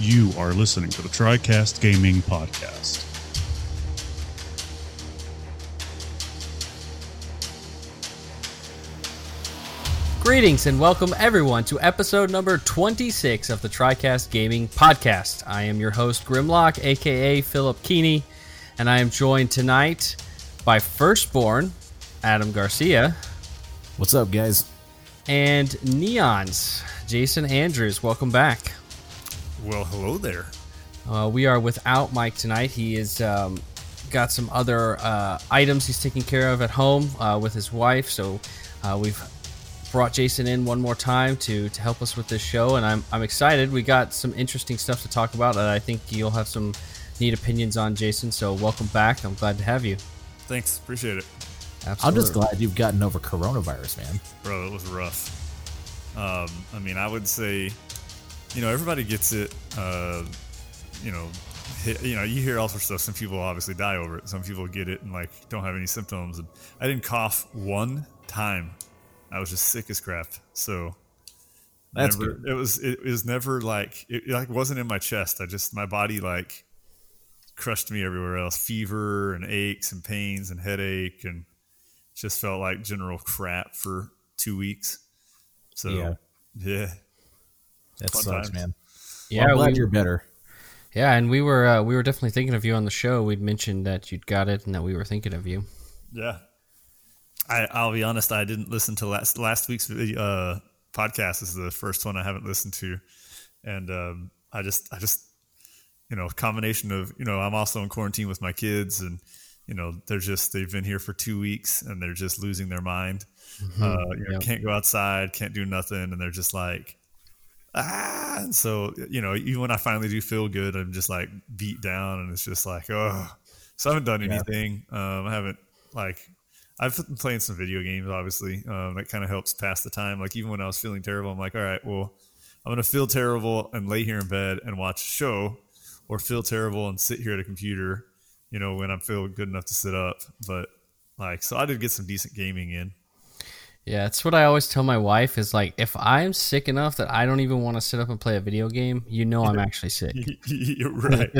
You are listening to the TriCast Gaming Podcast. Greetings and welcome everyone to episode number 26 of the TriCast Gaming Podcast. I am your host Grimlock, aka Philip Keeney, and I am joined tonight by Firstborn, Adam Garcia, What's up, guys? and Neons, Jason Andrews. Welcome back. Well, hello there. Uh, we are without Mike tonight. He is um, got some other uh, items he's taking care of at home uh, with his wife. So uh, we've brought Jason in one more time to to help us with this show, and I'm I'm excited. We got some interesting stuff to talk about, and I think you'll have some neat opinions on Jason. So welcome back. I'm glad to have you. Thanks, appreciate it, I'm just glad you've gotten over coronavirus, man. bro. It was rough. Um, I mean, I would say, you know, everybody gets it. Uh, you know, hit, you know, you hear all sorts of stuff. Some people obviously die over it. Some people get it and like don't have any symptoms. And I didn't cough one time. I was just sick as crap. So That's never, good. It was it was never like it, it, like wasn't in my chest. I just my body like crushed me everywhere else. Fever and aches and pains and headache and just felt like general crap for two weeks. So Yeah. yeah, That Fun sucks, times. man. yeah, well, I'm glad we- you're better. yeah, and we were uh, we were definitely thinking of you on the show. We'd mentioned that you'd got it and that we were thinking of you. yeah. I I'll be honest. I didn't listen to last last week's video, uh, podcast. This is the first one I haven't listened to, and um, I just I just you know combination of you know I'm also in quarantine with my kids and you know they're just they've been here for two weeks and they're just losing their mind. Uh, you know, Yep. can't go outside, can't do nothing, and they're just like ah. And so you know even when I finally do feel good, I'm just like beat down and it's just like oh. So I haven't done Yeah. anything. Um, I haven't like I've been playing some video games, obviously. Um, that kind of helps pass the time. Like even when I was feeling terrible, I'm like, all right, well, I'm gonna feel terrible and lay here in bed and watch a show, or feel terrible and sit here at a computer. You know, when I feel good enough to sit up. But like, so I did get some decent gaming in. Yeah, that's what I always tell my wife is like if I'm sick enough that I don't even want to sit up and play a video game, you know I'm actually sick. You're right.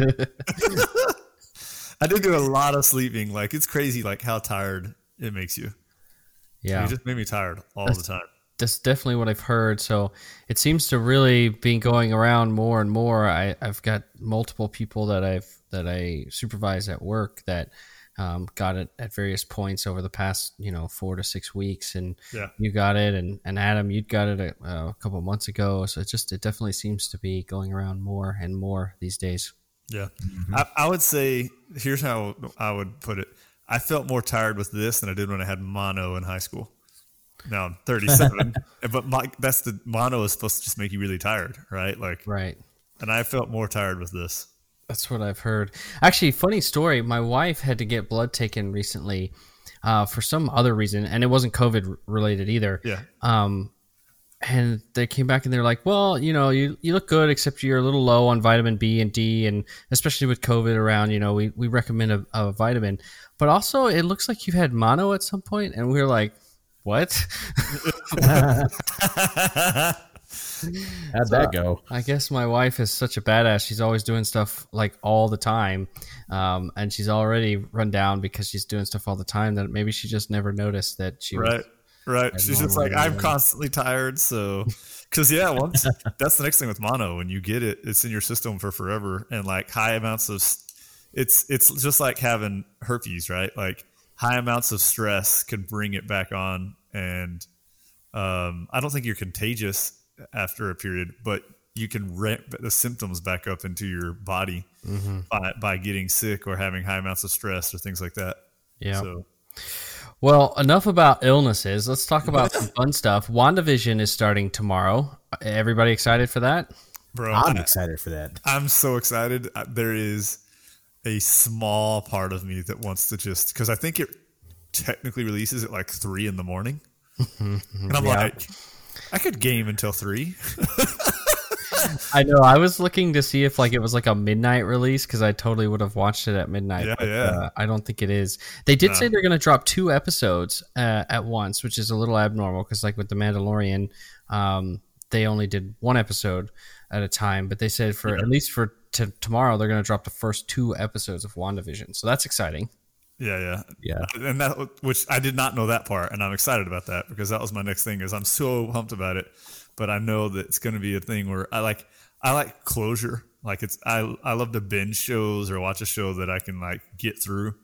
I did do a lot of sleeping. Like it's crazy, like how tired it makes you. Yeah. It just made me tired all the time. that's definitely what I've heard. So it seems to really be going around more and more. I, I've got multiple people that I've that I supervise at work that um, got it at various points over the past you know four to six weeks, and Yeah. you got it, and, and Adam, you got it a, a couple months ago. So it just it definitely seems to be going around more and more these days. Yeah. I, I would say here's how I would put it. I felt more tired with this than I did when I had mono in high school. Now I'm 37, but my, that's the mono is supposed to just make you really tired, right? Like, Right. and I felt more tired with this. That's what I've heard. Actually, funny story. My wife had to get blood taken recently uh, for some other reason, and it wasn't COVID related either. Yeah. Um, and they came back and they're like, "Well, you know, you you look good, except you're a little low on vitamin B and D, and especially with COVID around, you know, we we recommend a, a vitamin, but also it looks like you've had mono at some point." And we are like, "What?" How'd that go? I guess my wife is such a badass. She's always doing stuff like all the time. Um, and she's already run down because she's doing stuff all the time that maybe she just never noticed that she was. Right. Right. She's just like, I'm constantly tired. So, because, yeah, once that's the next thing with mono. When you get it, it's in your system for forever. And like high amounts of, it's, it's just like having herpes, right? Like high amounts of stress can bring it back on. And um, I don't think you're contagious after a period, but you can ramp the symptoms back up into your body mm-hmm. by, by getting sick or having high amounts of stress or things like that. Yeah. So, Well, enough about illnesses. Let's talk about some fun stuff. WandaVision is starting tomorrow. Everybody excited for that? bro, I'm I- excited for that. I'm so excited. There is a small part of me that wants to just because I think it technically releases at like three in the morning, and I'm like, I could game until three. I know. I was looking to see if like it was like a midnight release because I totally would have watched it at midnight. Yeah, but, yeah. Uh, I don't think it is. They did No. say they're going to drop two episodes uh, at once, which is a little abnormal because like with the Mandalorian, um, they only did one episode at a time, but they said for at least for t- tomorrow they're going to drop the first two episodes of WandaVision. So that's exciting. Yeah, yeah, Yeah. and that which I did not know that part, and I'm excited about that because that was my next thing. Is I'm so pumped about it, but I know that it's going to be a thing where I like I like closure. Like it's I I love to binge shows or watch a show that I can like get through.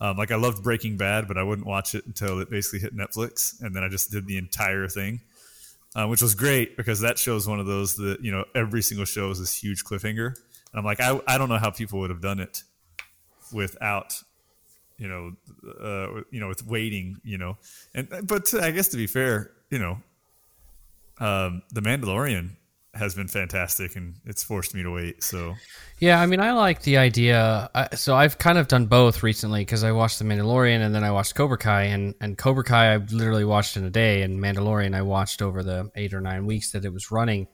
Um, like I loved Breaking Bad, but I wouldn't watch it until it basically hit Netflix, and then I just did the entire thing, uh, which was great because that show is one of those that you know every single show is this huge cliffhanger. And I'm like I I don't know how people would have done it without you know, uh, you know, with waiting, you know, and but I guess to be fair, you know, um, the Mandalorian has been fantastic, and it's forced me to wait. So Yeah, I mean, I like the idea. I, so I've kind of done both recently because I watched The Mandalorian and then I watched Cobra Kai, and and Cobra Kai I literally watched in a day, and Mandalorian I watched over the eight or nine weeks that it was running.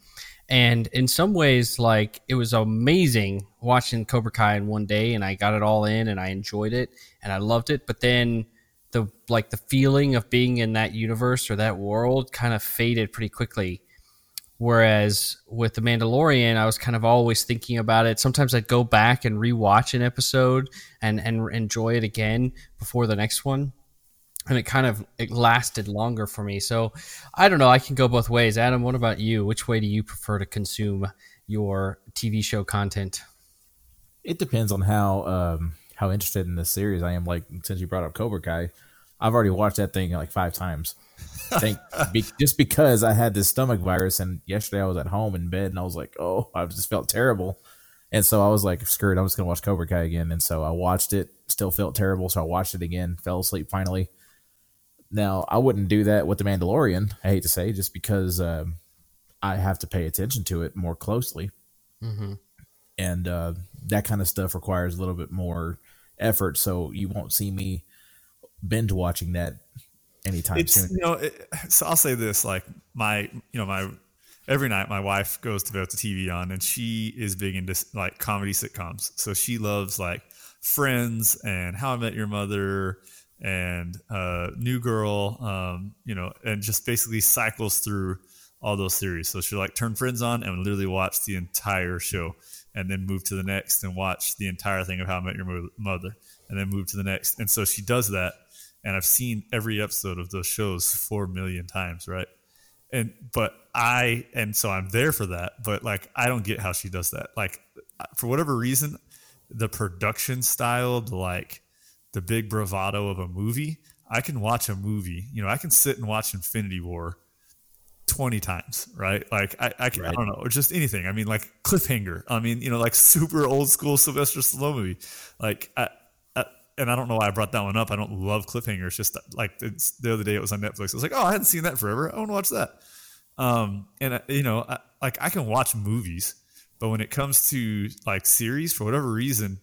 And in some ways, like it was amazing watching Cobra Kai in one day, and I got it all in, and I enjoyed it, and I loved it. But then the like the feeling of being in that universe or that world kind of faded pretty quickly. Whereas with The Mandalorian, I was kind of always thinking about it. Sometimes I'd go back and rewatch an episode and and enjoy it again before the next one. And it kind of it lasted longer for me. So I don't know. I can go both ways. Adam, what about you? Which way do you prefer to consume your TV show content? It depends on how um, how interested in the series I am. Like since you brought up Cobra Kai, I've already watched that thing like five times. I think be, just because I had this stomach virus, and yesterday I was at home in bed, and I was like, oh, I just felt terrible, and so I was like, screw it, I'm just gonna watch Cobra Kai again, and so I watched it, still felt terrible, so I watched it again, fell asleep finally. Now I wouldn't do that with the Mandalorian. I hate to say, just because um, I have to pay attention to it more closely Mm-hmm. and uh, that kind of stuff requires a little bit more effort. So you won't see me binge watching that anytime it's soon. you know, it, so I'll say this: like my, you know, my every night my wife goes to bed with the TV on, and she is big into like comedy sitcoms. So she loves like Friends and How I Met Your Mother and uh, New Girl, um, you know, and just basically cycles through all those series. So she'll like turn Friends on and literally watch the entire show, and then move to the next and watch the entire thing of How I Met Your Mother, and then move to the next. And so she does that, and I've seen every episode of those shows four million times, right? And but I and so I'm there for that, but like I don't get how she does that. Like for whatever reason, the production style, the like the big bravado of a movie, I can watch a movie. You know, I can sit and watch Infinity War 20 times, right? Like I, I, can, I don't know, or just anything. I mean, like cliffhanger. I mean, you know, like super old school Sylvester Stallone movie. Like, I, I, and I don't know why I brought that one up. I don't love cliffhanger. It's just like it's, the other day it was on Netflix. I was like, oh, I hadn't seen that forever. I want to watch that. Um, and uh, you know, I, like I can watch movies, but when it comes to like series, for whatever reason,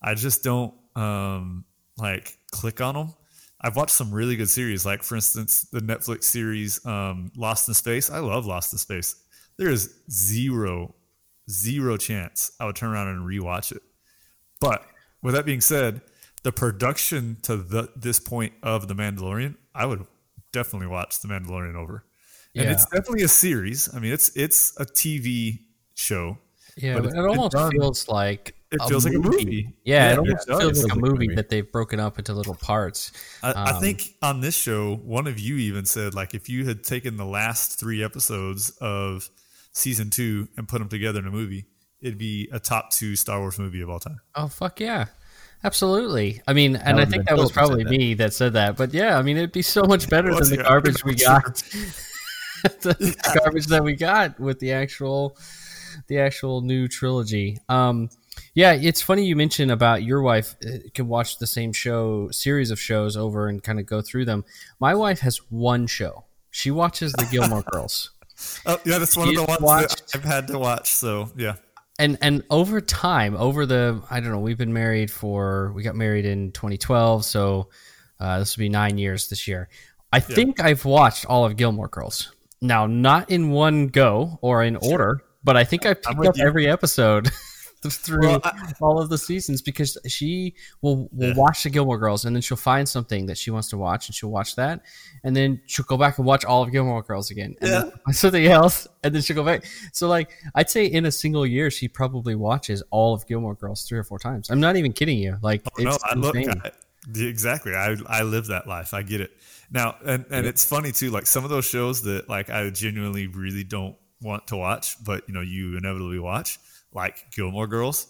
I just don't um like click on them. I've watched some really good series, like for instance, the Netflix series um, Lost in Space. I love Lost in Space. There is zero, zero chance I would turn around and rewatch it. But with that being said, the production to the, this point of The Mandalorian, I would definitely watch The Mandalorian over. Yeah. And it's definitely a series. I mean, it's it's a TV show. Yeah, But it's it almost feels like It feels like a movie. Yeah, Yeah, it almost does. feels like a Feels like a movie movie. that they've broken up into little parts. I, I Um, think on this show, one of you even said like if you had taken the last three episodes of season two and put them together in a movie, it'd be a top two Star Wars movie of all time. Oh fuck yeah. Absolutely. I mean, and I think that was Philip who said probably that. me that said that. But yeah, I mean, it'd be so much better than the it? garbage we Sure. got. the garbage that we got with the actual, the actual new trilogy. Um, yeah, it's funny you mentioned about your wife uh, can watch the same show, series of shows over and kind of go through them. My wife has one show. She watches the Gilmore Girls. Oh yeah, that's one of the ones watched- I've had to watch. So yeah, and and over time over the i don't know we've been married for we got married in 2012 so uh, this will be nine years this year i think i've watched all of gilmore girls now not in one go or in order but i think i picked up you. every episode through Well, I- all of the seasons because she will will Yeah. watch the Gilmore Girls and then she'll find something that she wants to watch and she'll watch that and then she'll go back and watch all of Gilmore Girls again find something else and then she'll go back. So like I'd say in a single year she probably watches all of Gilmore Girls three or four times. I'm not even kidding you. Like Oh, no, I look. I, exactly. I I live that life. I get it. Now, and and it's funny too. Like some of those shows that like I genuinely really don't want to watch, but you know you inevitably watch, like Gilmore Girls.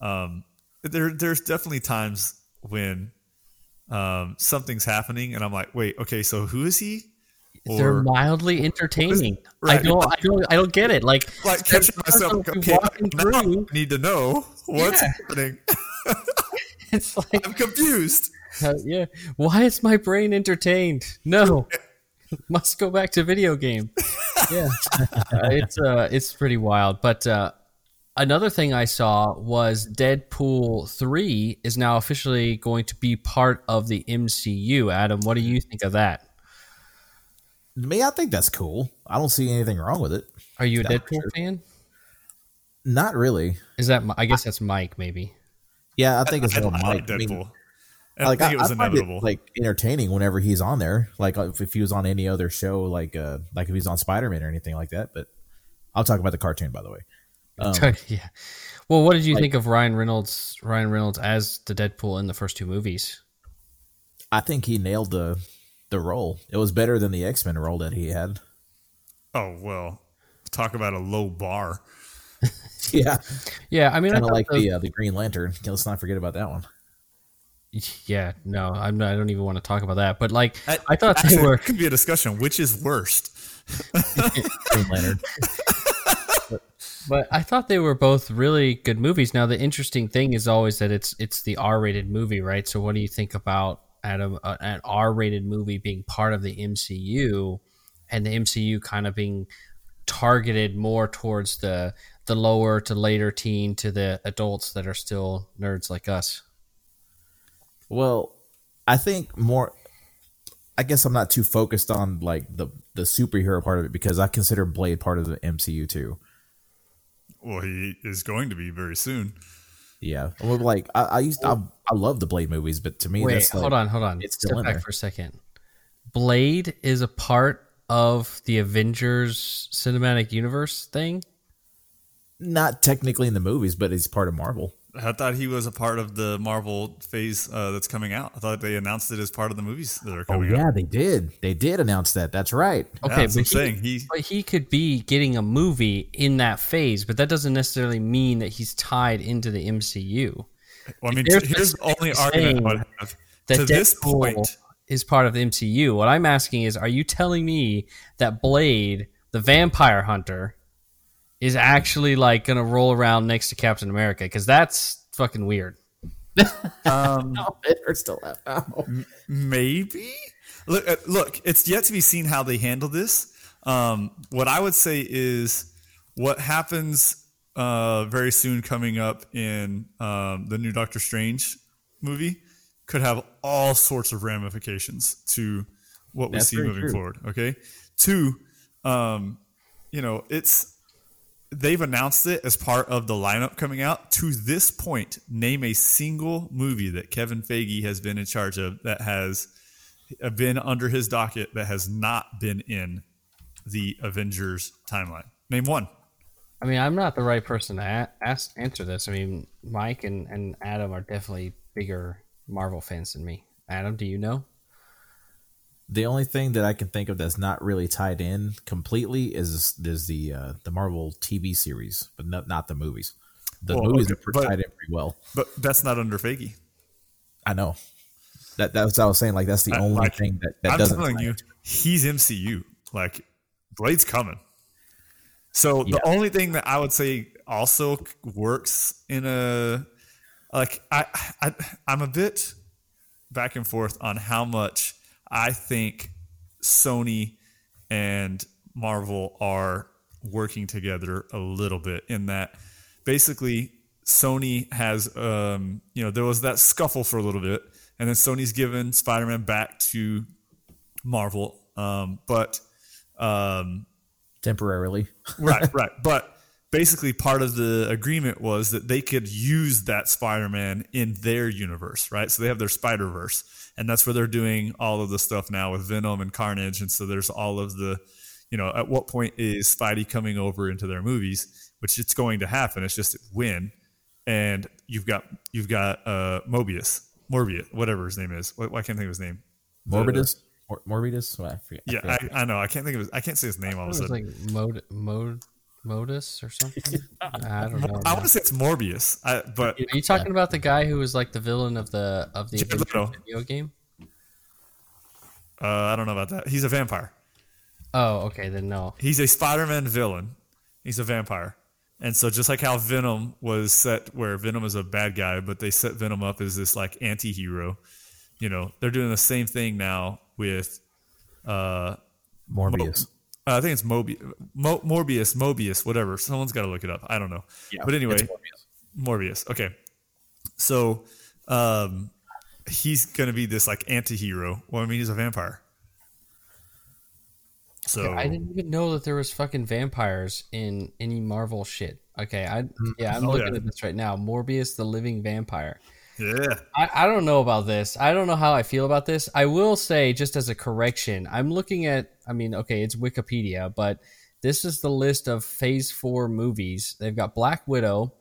Um, there there's definitely times when um something's happening, and I'm like, wait, okay, so who is he? They're mildly entertaining. Right. I don't, I don't, I don't get it. Like, like catching myself. Okay, walking now I need to know what's Yeah. happening. It's like, I'm confused. uh, yeah. Why is my brain entertained? No, must go back to video game. Yeah, Uh, it's uh, it's pretty wild. But uh, another thing I saw was Deadpool three is now officially going to be part of the MCU. Adam, what do you think of that? Me, I think that's cool. I don't see anything wrong with it. Are you a Deadpool sure. fan? Not really. Is that? I guess that's Mike, maybe. Yeah, I think it's I, I Mike. like I mean, Deadpool. I like think I, it was I inevitable. it like entertaining whenever he's on there. Like if, if he was on any other show, like uh like if he's on Spider Man or anything like that. But I'll talk about the cartoon by the way. Um, yeah. Well, what did you like- think of Ryan Reynolds? Ryan Reynolds as the Deadpool in the first two movies. I think he nailed the the role. It was better than the X Men role that he had. Oh well, talk about a low bar. Yeah, Yeah, I mean, I kind of like the- the uh, the Green Lantern. Let's not forget about that one. yeah, no, I'm not, I don't even want to talk about that. But like, I- I thought they were. it could be a discussion. Which is worst? Green Lantern. But I thought they were both really good movies. Now the interesting thing is always that it's it's the R-rated movie, right? So what do you think about Adam uh, an R-rated movie being part of the MCU, and the MCU kind of being targeted more towards the the lower to later teen to the adults that are still nerds like us? Well, I think more. I guess I'm not too focused on like the the superhero part of it because I consider Blade part of the MCU too. Well, he is going to be very soon. Yeah, well, like I, I used I, I love the Blade movies, but to me, Wait, that's like, hold on, hold on. it's still Step back there. for a second. Blade is a part of the Avengers cinematic universe thing. Not technically in the movies, but it's part of Marvel. I thought he was a part of the Marvel phase uh, that's coming out. I thought they announced it as part of the movies that are coming. Oh yeah, out. they did. They did announce that. That's right. Okay, that's what I'm but, he, saying. He- but he could be getting a movie in that phase, but that doesn't necessarily mean that he's tied into the MCU. Well, I mean, They're here's the only argument I would have. That To this Deadpool point, is part of the MCU. What I'm asking is, are you telling me that Blade, the vampire hunter, is actually like gonna roll around next to Captain America? Because that's fucking weird. um, It hurts to laugh. Ow. maybe look uh, look it's yet to be seen how they handle this um, what i would say is what happens uh, very soon coming up in um, the new doctor strange movie could have all sorts of ramifications to what we That's see moving true. forward okay two um, you know it's they've announced it as part of the lineup coming out. To this point, name a single movie that Kevin Feige has been in charge of that has uh, been under his docket that has not been in the Avengers timeline. Name one. I mean, I'm not the right person to ask answer this. I mean, Mike and, and Adam are definitely bigger Marvel fans than me. Adam, do you know? The only thing that I can think of that's not really tied in completely is is the uh, the Marvel TV series, but not not the movies. The Well, movies okay, are but- tied in pretty well. But that's not under Feige. I know. That that's what I was saying. Like that's the I- only like, thing that, that I'm doesn't. telling you, he's MCU. Like Blade's coming. So the only thing that I would say also works in a like I, I I'm a bit back and forth on how much I think Sony and Marvel are working together a little bit in that basically Sony has um you know there was that scuffle for a little bit and then Sony's given Spider-Man back to Marvel um but um temporarily. right, right. But basically part of the agreement was that they could use that Spider-Man in their universe, right? So they have their Spider-Verse, and that's where they're doing all of the stuff now with Venom and Carnage, and so there's all of the, you know, at what point is Spidey coming over into their movies? Which it's going to happen. It's just when, and you've got you've got uh, Mobius, Morbius, whatever his name is. Why, why can't I think of his name? Morbidus. Mor- Morbidus. Well, I forget. Yeah, I, I know. I can't think of his. I can't say his name all It of a was sudden. like Mod Mod Modus or something. I don't know. I want to say it's Morbius, I, but Are you talking about the guy who was like the villain of the of the Jared Avengers Leto. video game? uh, I don't know about that. He's a vampire. Oh, okay, then no. He's a Spider-Man villain. He's a vampire. And so just like how Venom was set where Venom is a bad guy, but they set Venom up as this like anti-hero, you know, they're doing the same thing now with uh Morbius. I think it's Mobi- Mo- Morbius, Mobius, whatever. Someone's got to look it up. I don't know. but anyway, Morbius. Morbius. Okay. So um he's going to be this like anti-hero. Well, I mean, he's a vampire. So I didn't even know that there was fucking vampires in any Marvel shit. Okay, I yeah, I'm Oh, looking yeah. at this right now. Morbius, the living vampire. Yeah. I, I don't know about this. I don't know how I feel about this. I will say, just as a correction, I'm looking at. I mean, okay, it's Wikipedia, but this is the list of Phase Four movies. They've got Black Widow,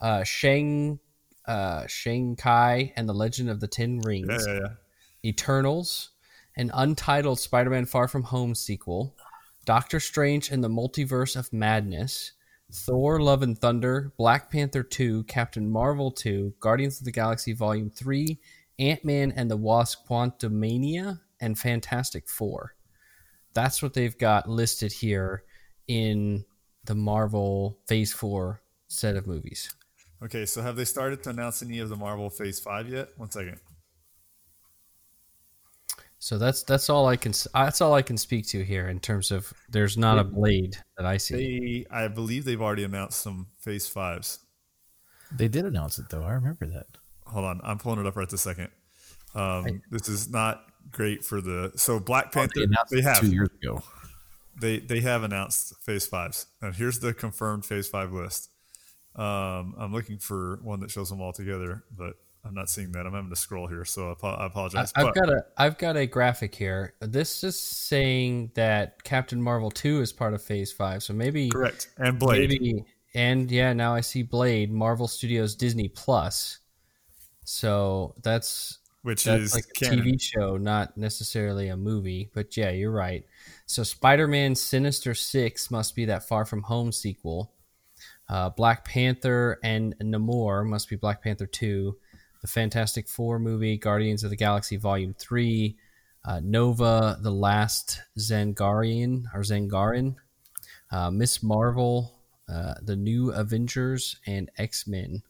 uh, Shang, uh, Shang-Chi, and the Legend of the Ten Rings. Yeah, yeah, yeah. Eternals, an untitled Spider Man Far From Home sequel, Doctor Strange and the Multiverse of Madness, Thor Love and Thunder, Black Panther 2, Captain Marvel 2, Guardians of the Galaxy Volume 3, Ant Man and the Wasp Quantumania, and Fantastic Four. That's what they've got listed here in the Marvel Phase 4 set of movies. Okay, so have they started to announce any of the Marvel Phase Five yet? One second. So that's that's all I can that's all I can speak to here in terms of there's not a blade that I see. They, I believe they've already announced some Phase Fives. They did announce it though. I remember that. Hold on, I'm pulling it up right this second. Um, this is not great for the so Black Panther. They announced they have two years ago. they they have announced Phase Fives, and here's the confirmed Phase Five list. Um, I'm looking for one that shows them all together, but I'm not seeing that. I'm having to scroll here, so I, apo- I I, apologize. I've But- got a I've got a graphic here. This is saying that Captain Marvel two is part of Phase Five. So maybe correct and Blade. maybe and yeah, now I see Blade, Marvel Studios Disney Plus. So that's which that's is like a canon. TV show, not necessarily a movie. But yeah, you're right. So Spider-Man Sinister Six must be that Far From Home sequel. Uh, Black Panther and Namor must be Black Panther Two. The Fantastic Four movie, Guardians of the Galaxy Volume Three, uh, Nova, The Last Zangarian or Zangarin, uh, Miss Marvel, uh, The New Avengers, and X Men.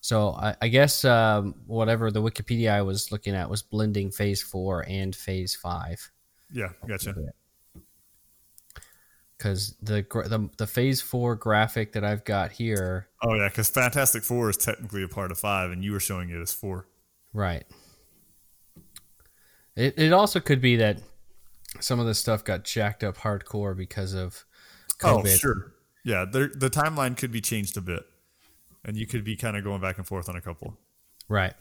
So I, I guess um, whatever the Wikipedia I was looking at was blending Phase Four and Phase Five Yeah, gotcha. Because the, the the Phase Four graphic that I've got here, Oh yeah, because Fantastic Four is technically a part of five, and you were showing it as four. right? It it also could be that some of this stuff got jacked up hardcore because of oh, COVID. Oh sure, yeah. The the timeline could be changed a bit, and you could be kind of going back and forth on a couple. Right.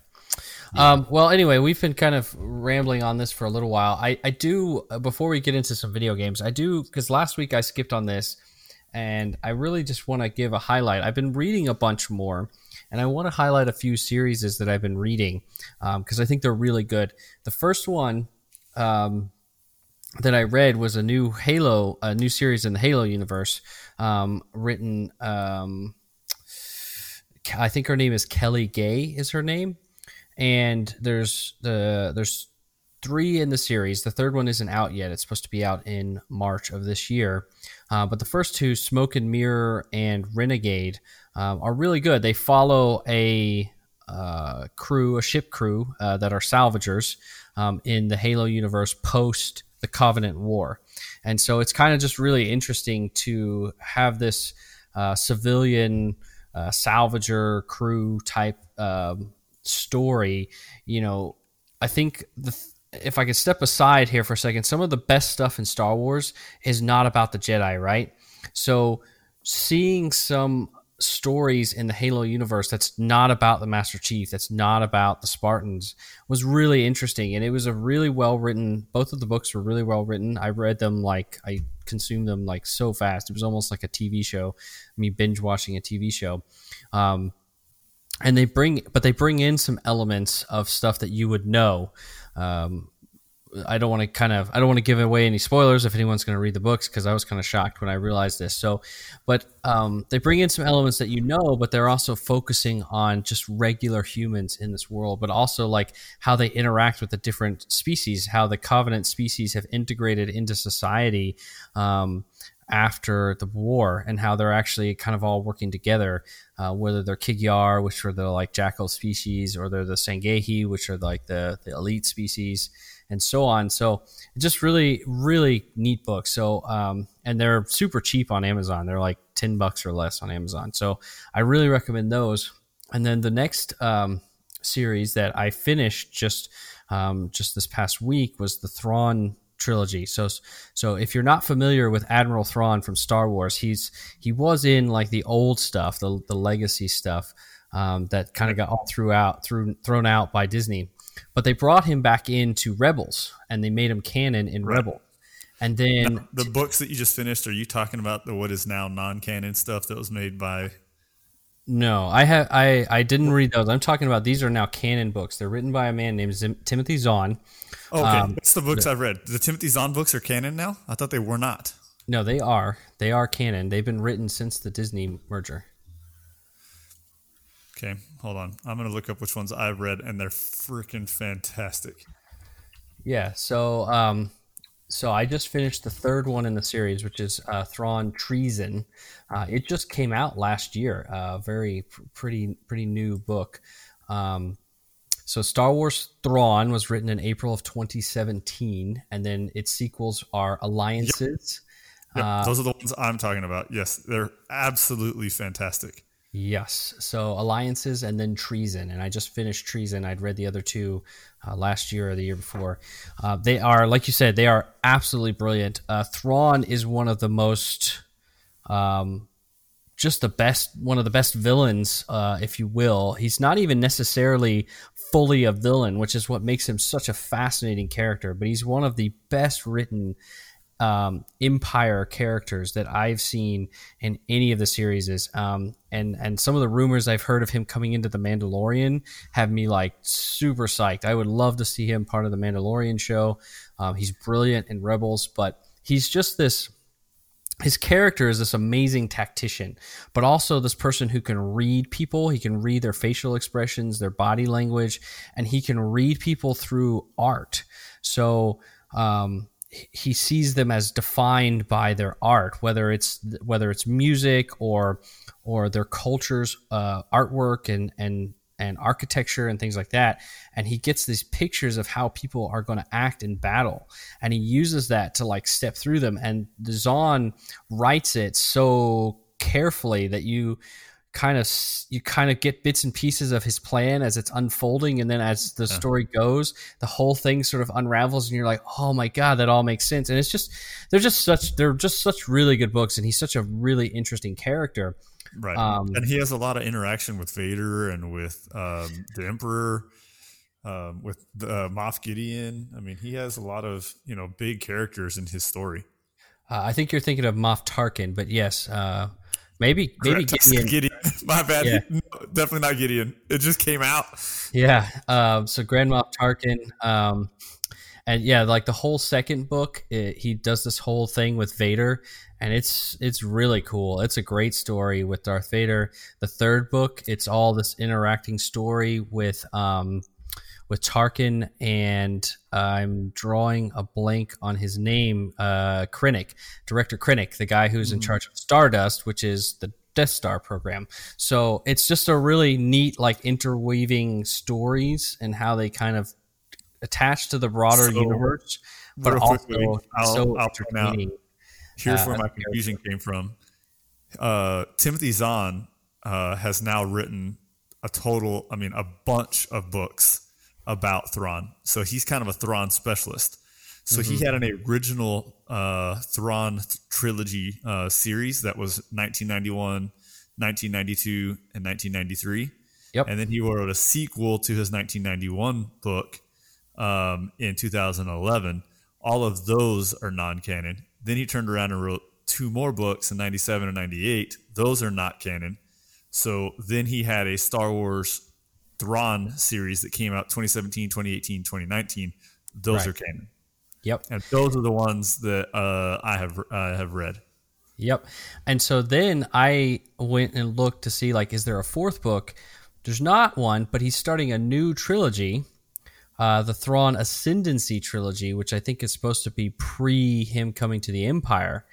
Um, well, anyway, we've been kind of rambling on this for a little while. I, I do, uh, before we get into some video games, I do, because last week I skipped on this, and I really just want to give a highlight. I've been reading a bunch more, and I want to highlight a few series that I've been reading because I think they're really good. The first one um, that I read was a new Halo, a new series in the Halo universe, um, written. Um, I think her name is Kelly Gay. Is her name? And there's the there's three in the series. The third one isn't out yet. It's supposed to be out in March of this year. Uh, but the first two, Smoke and Mirror and Renegade, um, are really good. They follow a uh, crew, a ship crew uh, that are salvagers um, in the Halo universe post the Covenant War. And so it's kind of just really interesting to have this uh, civilian uh, salvager crew type um, story. You know, I think the if I could step aside here for a second, some of the best stuff in Star Wars is not about the Jedi, right? So seeing some stories in the Halo universe that's not about the Master Chief, that's not about the Spartans, was really interesting. And it was a really well written. Both of the books were really well written. I read them like I consumed them like so fast. It was almost like a TV show. Me binge watching a TV show. Um, and they bring, but they bring in some elements of stuff that you would know. Um, I don't want to kind of I don't want to give away any spoilers if anyone's going to read the books because I was kind of shocked when I realized this. So, but um, they bring in some elements that you know, but they're also focusing on just regular humans in this world, but also like how they interact with the different species, how the Covenant species have integrated into society. Um, after the war and how they're actually kind of all working together, uh, whether they're Kigyar, which are the like jackal species, or they're the Sangheili, which are like the, the elite species and so on. So just really, really neat books. So, um, and they're super cheap on Amazon. They're like 10 bucks or less on Amazon. So I really recommend those. And then the next, um, series that I finished just, um, just this past week was the Thrawn trilogy. So, so if you're not familiar with Admiral Thrawn from Star Wars, he's, he was in like the old stuff, the, the legacy stuff. Um, that kind of got all throughout, through, thrown out by Disney but they brought him back into Rebels and they made him canon in right. Rebel. And then now, the books that you just finished, are you talking about the what is now non-canon stuff that was made by? No, I have I I didn't read those. I'm talking about these are now canon books. They're written by a man named Zim, Timothy Zahn. Oh, okay, um, that's the books the, I've read. The Timothy Zahn books are canon now. I thought they were not. No, they are. They are canon. They've been written since the Disney merger. Okay, hold on. I'm gonna look up which ones I've read, and they're freaking fantastic. Yeah. So, um, so I just finished the third one in the series, which is uh, Thrawn Treason. Uh, it just came out last year. Uh, very pr- pretty pretty new book. Um, so Star Wars Thrawn was written in April of 2017, and then its sequels are Alliances. Yep. Yep. Uh, Those are the ones I'm talking about. Yes, they're absolutely fantastic. Yes. So alliances and then treason. And I just finished treason. I'd read the other two uh, last year or the year before. Uh, they are, like you said, they are absolutely brilliant. Uh, Thrawn is one of the most, um, just the best, one of the best villains, uh, if you will. He's not even necessarily fully a villain, which is what makes him such a fascinating character. But he's one of the best written um, Empire characters that I've seen in any of the series. Um, and and some of the rumors I've heard of him coming into the Mandalorian have me like super psyched. I would love to see him part of the Mandalorian show. Um, he's brilliant in Rebels, but he's just this. His character is this amazing tactician, but also this person who can read people. He can read their facial expressions, their body language, and he can read people through art. So um, he sees them as defined by their art, whether it's whether it's music or or their culture's uh, artwork and and and architecture and things like that. And he gets these pictures of how people are going to act in battle, and he uses that to like step through them. And Zahn writes it so carefully that you kind of you kind of get bits and pieces of his plan as it's unfolding and then as the story goes the whole thing sort of unravels and you're like oh my god that all makes sense. And it's just they're just such they're just such really good books and he's such a really interesting character. Right. Um, and he has a lot of interaction with vader and with um, the emperor um, with uh, moff gideon. I mean he has a lot of you know big characters in his story. Uh, I think you're thinking of Moff Tarkin, but yes, uh, Maybe maybe Gideon. Gideon. My bad. Yeah. No, definitely not Gideon. It just came out. Yeah. Um, so Grand Moff Tarkin. Um, and yeah, like the whole second book, it, he does this whole thing with Vader, and it's it's really cool. It's a great story with Darth Vader. The third book, it's all this interacting story with um, with Tarkin and uh, I'm drawing a blank on his name, uh, Krennic, director Krennic, the guy who's mm. in charge of Stardust, which is the Death Star program. So it's just a really neat, like interweaving stories and how they kind of attach to the broader so, universe, but also quickly, I'll, so I'll. Here's uh, where my confusion came from. Uh, Timothy Zahn uh, has now written a total, I mean, a bunch of books about Thrawn. So he's kind of a Thrawn specialist. So he had an original uh, Thrawn th- trilogy uh, series that was 1991, 1992, and 1993. Yep. And then he wrote a sequel to his 1991 book um, in 2011. All of those are non-canon. Then he turned around and wrote two more books in 97 and 98. Those are not canon. So then he had a Star Wars Thrawn series that came out 2017, 2018, 2019. Those Right. are canon. Yep. And those are the ones that uh, I have uh, have read. Yep. And so then I went and looked to see like, is there a fourth book? There's not one, but he's starting a new trilogy, uh, the Thrawn Ascendancy trilogy, which I think is supposed to be pre him coming to the Empire.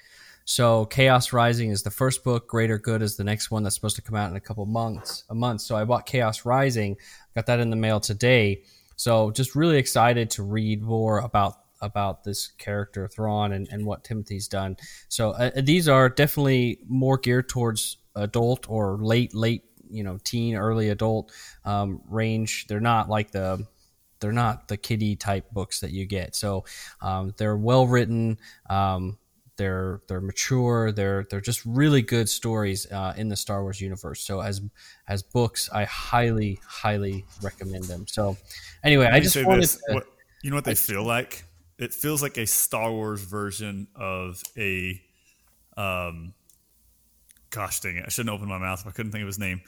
So Chaos Rising is the first book. Greater Good is the next one that's supposed to come out in a couple months. A month. So I bought Chaos Rising. Got that in the mail today. So just really excited to read more about about this character Thrawn and, and what Timothy's done. So uh, these are definitely more geared towards adult or late late you know teen early adult um, range. They're not like the they're not the kiddie type books that you get. So um, they're well written. Um, they're they're mature. They're they're just really good stories uh, in the Star Wars universe. So as as books, I highly highly recommend them. So anyway, I Let just say wanted this, to, what, you know what they feel like? It feels like a Star Wars version of a, um, gosh dang it! I shouldn't open my mouth. if I couldn't think of his name.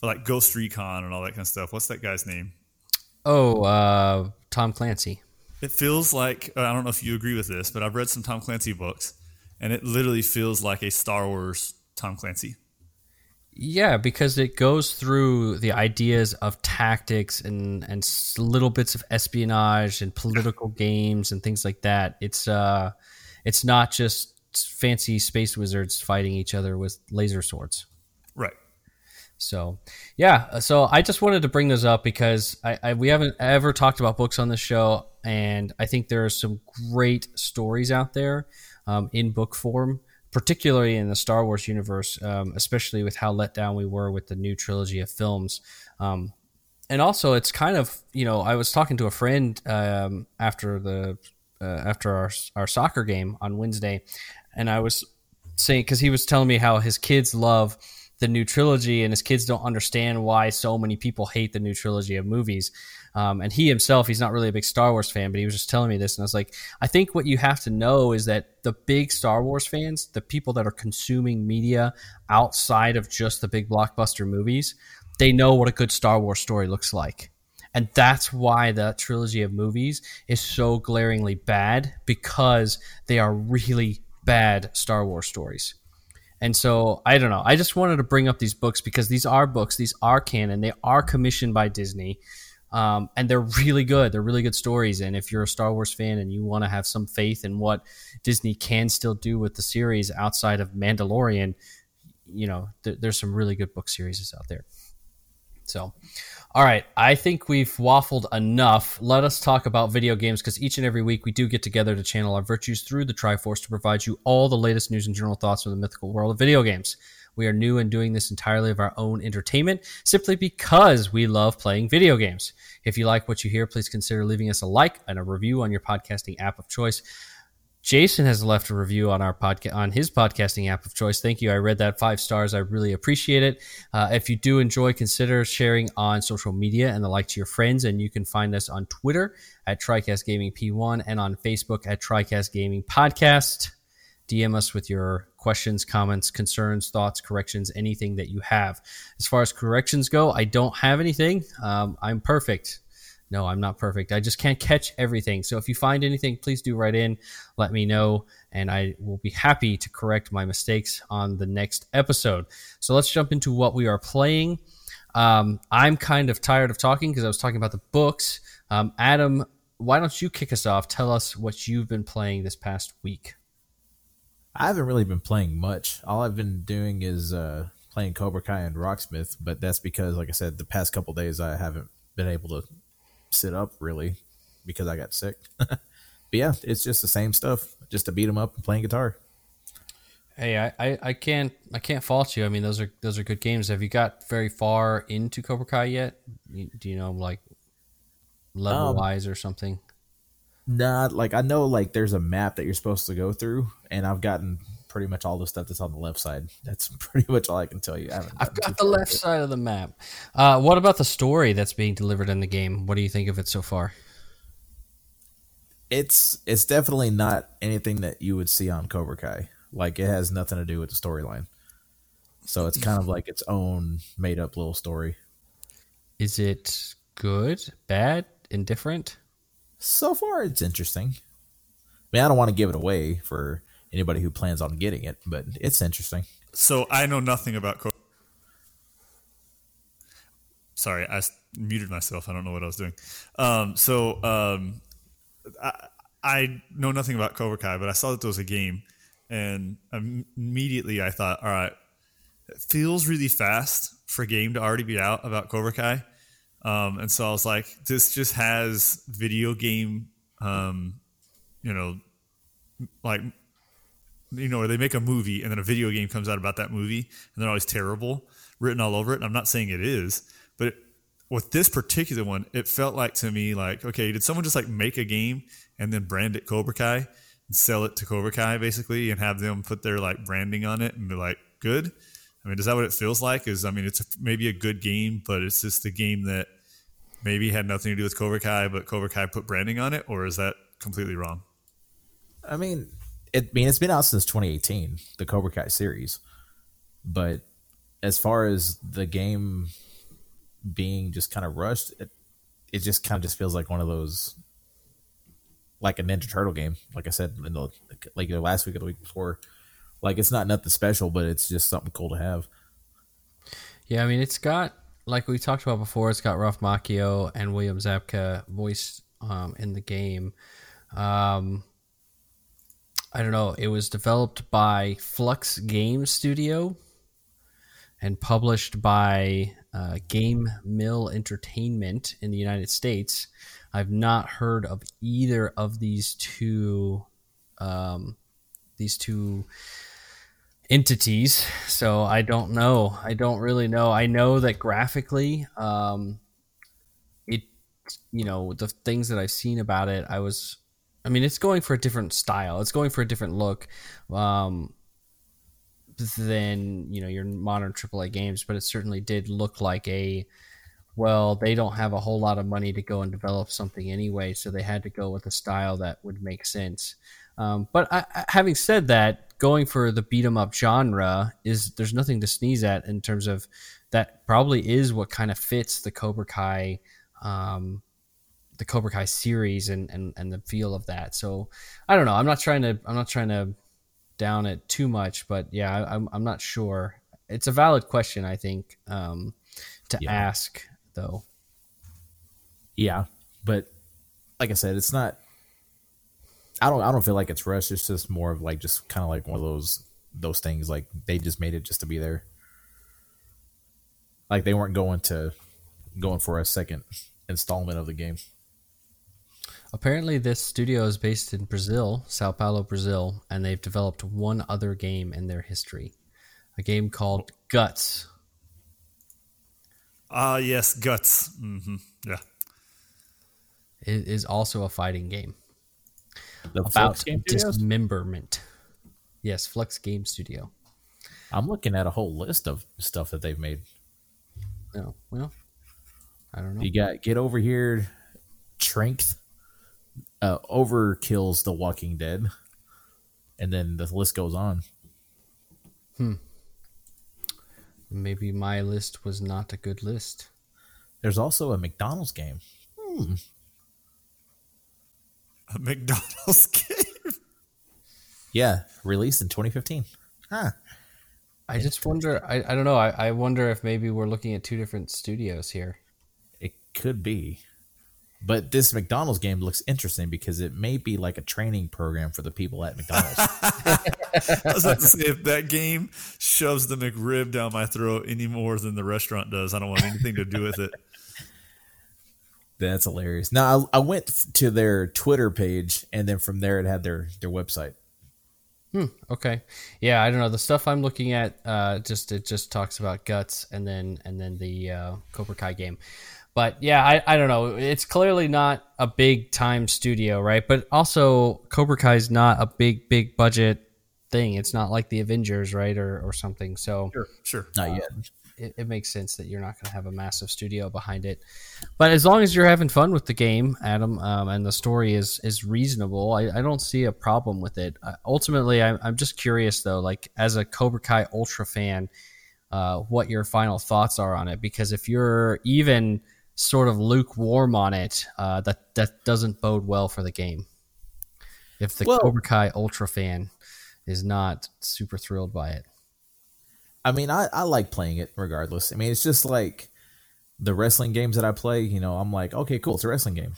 But like Ghost Recon and all that kind of stuff. What's that guy's name? oh uh, Tom Clancy. It feels like I don't know if you agree with this, but I've read some Tom Clancy books, and it literally feels like a Star Wars Tom Clancy. Yeah, because it goes through the ideas of tactics and and little bits of espionage and political games and things like that. It's uh, it's not just fancy space wizards fighting each other with laser swords. Right. So, yeah. So I just wanted to bring those up because I, I we haven't ever talked about books on the show, and I think there are some great stories out there um, in book form, particularly in the Star Wars universe, um, especially with how let down we were with the new trilogy of films. Um, and also, it's kind of you know I was talking to a friend um, after the uh, after our our soccer game on Wednesday, and I was saying because he was telling me how his kids love the new trilogy and his kids don't understand why so many people hate the new trilogy of movies. Um, and he himself, he's not really a big Star Wars fan, but he was just telling me this. And I was like, I think what you have to know is that the big Star Wars fans, the people that are consuming media outside of just the big blockbuster movies, they know what a good Star Wars story looks like. And that's why the trilogy of movies is so glaringly bad because they are really bad Star Wars stories. And so I don't know. I just wanted to bring up these books because these are books, these are canon, they are commissioned by Disney, um, and they're really good. They're really good stories. And if you're a Star Wars fan and you want to have some faith in what Disney can still do with the series outside of Mandalorian, you know, th- there's some really good book series out there. So, all right, I think we've waffled enough. Let us talk about video games because each and every week we do get together to channel our virtues through the Triforce to provide you all the latest news and general thoughts from the mythical world of video games. We are new and doing this entirely of our own entertainment simply because we love playing video games. If you like what you hear, please consider leaving us a like and a review on your podcasting app of choice. Jason has left a review on our podcast on his podcasting app of choice. Thank you. I read that five stars. I really appreciate it. Uh, if you do enjoy, consider sharing on social media and the like to your friends. And you can find us on Twitter at TriCast Gaming P1 and on Facebook at TriCast Gaming Podcast. DM us with your questions, comments, concerns, thoughts, corrections, anything that you have. As far as corrections go, I don't have anything. Um, I'm perfect. No, I'm not perfect. I just can't catch everything. So if you find anything, please do write in, let me know, and I will be happy to correct my mistakes on the next episode. So let's jump into what we are playing. Um, I'm kind of tired of talking because I was talking about the books. Um, Adam, why don't you kick us off? Tell us what you've been playing this past week. I haven't really been playing much. All I've been doing is uh, playing Cobra Kai and Rocksmith, but that's because, like I said, the past couple days I haven't been able to sit up really because I got sick. but yeah, it's just the same stuff, just to beat them up and playing guitar. Hey, I, I, I can't I can't fault you. I mean, those are those are good games. Have you got very far into Cobra Kai yet? Do you know like level Um, wise or something? Not like I know like there's a map that you're supposed to go through, and I've gotten pretty much all the stuff that's on the left side. That's pretty much all I can tell you. I I've got the left side of the map. Uh, what about the story that's being delivered in the game? What do you think of it so far? It's it's definitely not anything that you would see on Cobra Kai. Like it has nothing to do with the storyline. So it's kind of like its own made up little story. Is it good, bad, indifferent? So far, it's interesting. I mean, I don't want to give it away for anybody who plans on getting it, but it's interesting. So I know nothing about Cobra. Sorry, I muted myself. I don't know what I was doing. Um, so um, I, I know nothing about Cobra Kai, but I saw that there was a game, and im- immediately I thought, all right, it feels really fast for a game to already be out about Cobra Kai. Um, and so I was like, this just has video game, um, you know, like you know, where they make a movie and then a video game comes out about that movie and they're always terrible, written all over it. And I'm not saying it is, but with this particular one, it felt like to me like, okay, did someone just like make a game and then brand it Cobra Kai and sell it to Cobra Kai basically and have them put their like branding on it and be like, good? I mean, is that what it feels like? Is I mean, it's maybe a good game, but it's just a game that maybe had nothing to do with Cobra Kai, but Cobra Kai put branding on it, or is that completely wrong? I mean, it I mean it's been out since 2018, the Cobra Kai series. But as far as the game being just kind of rushed, it, it just kind of just feels like one of those like a Ninja Turtle game. Like I said in the like the last week or the week before. Like it's not nothing special, but it's just something cool to have. Yeah, I mean, it's got like we talked about before. It's got Ralph Macchio and William Zabka voiced um, in the game. Um, I don't know. It was developed by Flux Game Studio and published by uh, Game Mill Entertainment in the United States. I've not heard of either of these two um, these two entities so i don't know. I don't really know. I know that graphically um it you know the things that i've seen about it i was i mean it's going for a different style. It's going for a different look um than you know your modern aaa games but it certainly did look like a well they don't have a whole lot of money to go and develop something anyway so they had to go with a style that would make sense. Um, but I, having said that, going for the beat 'em up genre is there's nothing to sneeze at in terms of that. Probably is what kind of fits the Cobra Kai, um, the Cobra Kai series and, and and the feel of that. So I don't know. I'm not trying to I'm not trying to down it too much, but yeah, I, I'm I'm not sure. It's a valid question, I think, um, to Yeah. ask though. Yeah, but like I said, it's not. I don't. I don't feel like it's rushed. It's just more of like just kind of like one of those those things. Like they just made it just to be there. Like they weren't going to going for a second installment of the game. Apparently, this studio is based in Brazil, Sao Paulo, Brazil, and they've developed one other game in their history a game called Guts. Ah, yes, guts. Mm-hmm. Yeah. It is also a fighting game The about Flux Game Studios? dismemberment. Yes, Flux Game Studio. I'm looking at a whole list of stuff that they've made. No, well, I don't know. You got Get Over Here, Strength, uh, Overkill's The Walking Dead, and then the list goes on. Hmm. Maybe my list was not a good list. There's also a McDonald's game. A McDonald's game. Yeah, released in 2015. Huh. I just wonder. I, I don't know. I, I wonder if maybe we're looking at two different studios here. It could be. But this McDonald's game looks interesting because it may be like a training program for the people at McDonald's. I was about to say, if that game shoves the McRib down my throat any more than the restaurant does, I don't want anything to do with it. That's hilarious. Now I, I went to their Twitter page, and then from there it had their their website. Hmm, Okay. Yeah, I don't know. The stuff I'm looking at uh just it just talks about guts and then and then the uh Cobra Kai game. but yeah, I, I don't know. It's clearly not a big time studio, right? But also, Cobra Kai is not a big, big budget thing. It's not like the Avengers, right, or or something. So Sure, sure. Not yet. It, it makes sense that you're not going to have a massive studio behind it. But as long as you're having fun with the game, Adam, um, and the story is is reasonable, I, I don't see a problem with it. Uh, ultimately, I'm, I'm just curious though, like as a Cobra Kai Ultra fan, uh, what your final thoughts are on it. Because if you're even sort of lukewarm on it, uh, that that doesn't bode well for the game. If the Well- Cobra Kai Ultra fan is not super thrilled by it. I mean, I, I like playing it regardless. I mean, it's just like the wrestling games that I play. You know, I'm like, okay, cool, it's a wrestling game,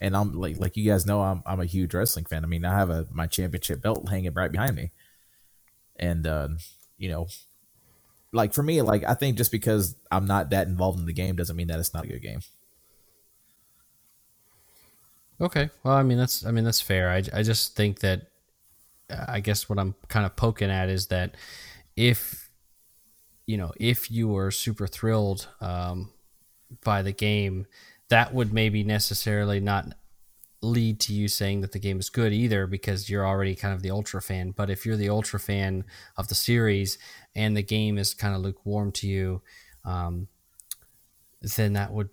and I'm like, like you guys know, I'm I'm a huge wrestling fan. I mean, I have a my championship belt hanging right behind me, and uh, you know, like for me, like I think just because I'm not that involved in the game doesn't mean that it's not a good game. Okay. Well, I mean that's I mean that's fair. I I just think that uh, I guess what I'm kind of poking at is that if you know if you were super thrilled um, by the game, that would maybe necessarily not lead to you saying that the game is good either because you're already kind of the ultra fan. But if you're the ultra fan of the series and the game is kind of lukewarm to you, um, then that would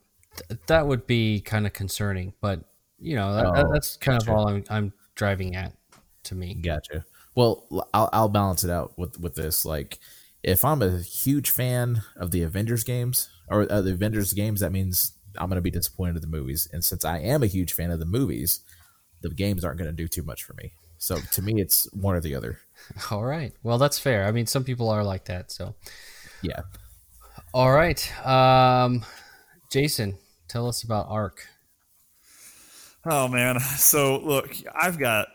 that would be kind of concerning. But you know that, Oh, that's kind of all I'm, I'm driving at to me. Gotcha. Well, I'll, I'll balance it out with with this. Like, if I'm a huge fan of the Avengers games or uh, the Avengers games, that means I'm going to be disappointed in the movies. And since I am a huge fan of the movies, the games aren't going to do too much for me. So to me, it's one or the other. All right. Well, that's fair. I mean, some people are like that. So, Yeah. all right. Um, Jason, tell us about Ark. Oh man. So look, I've got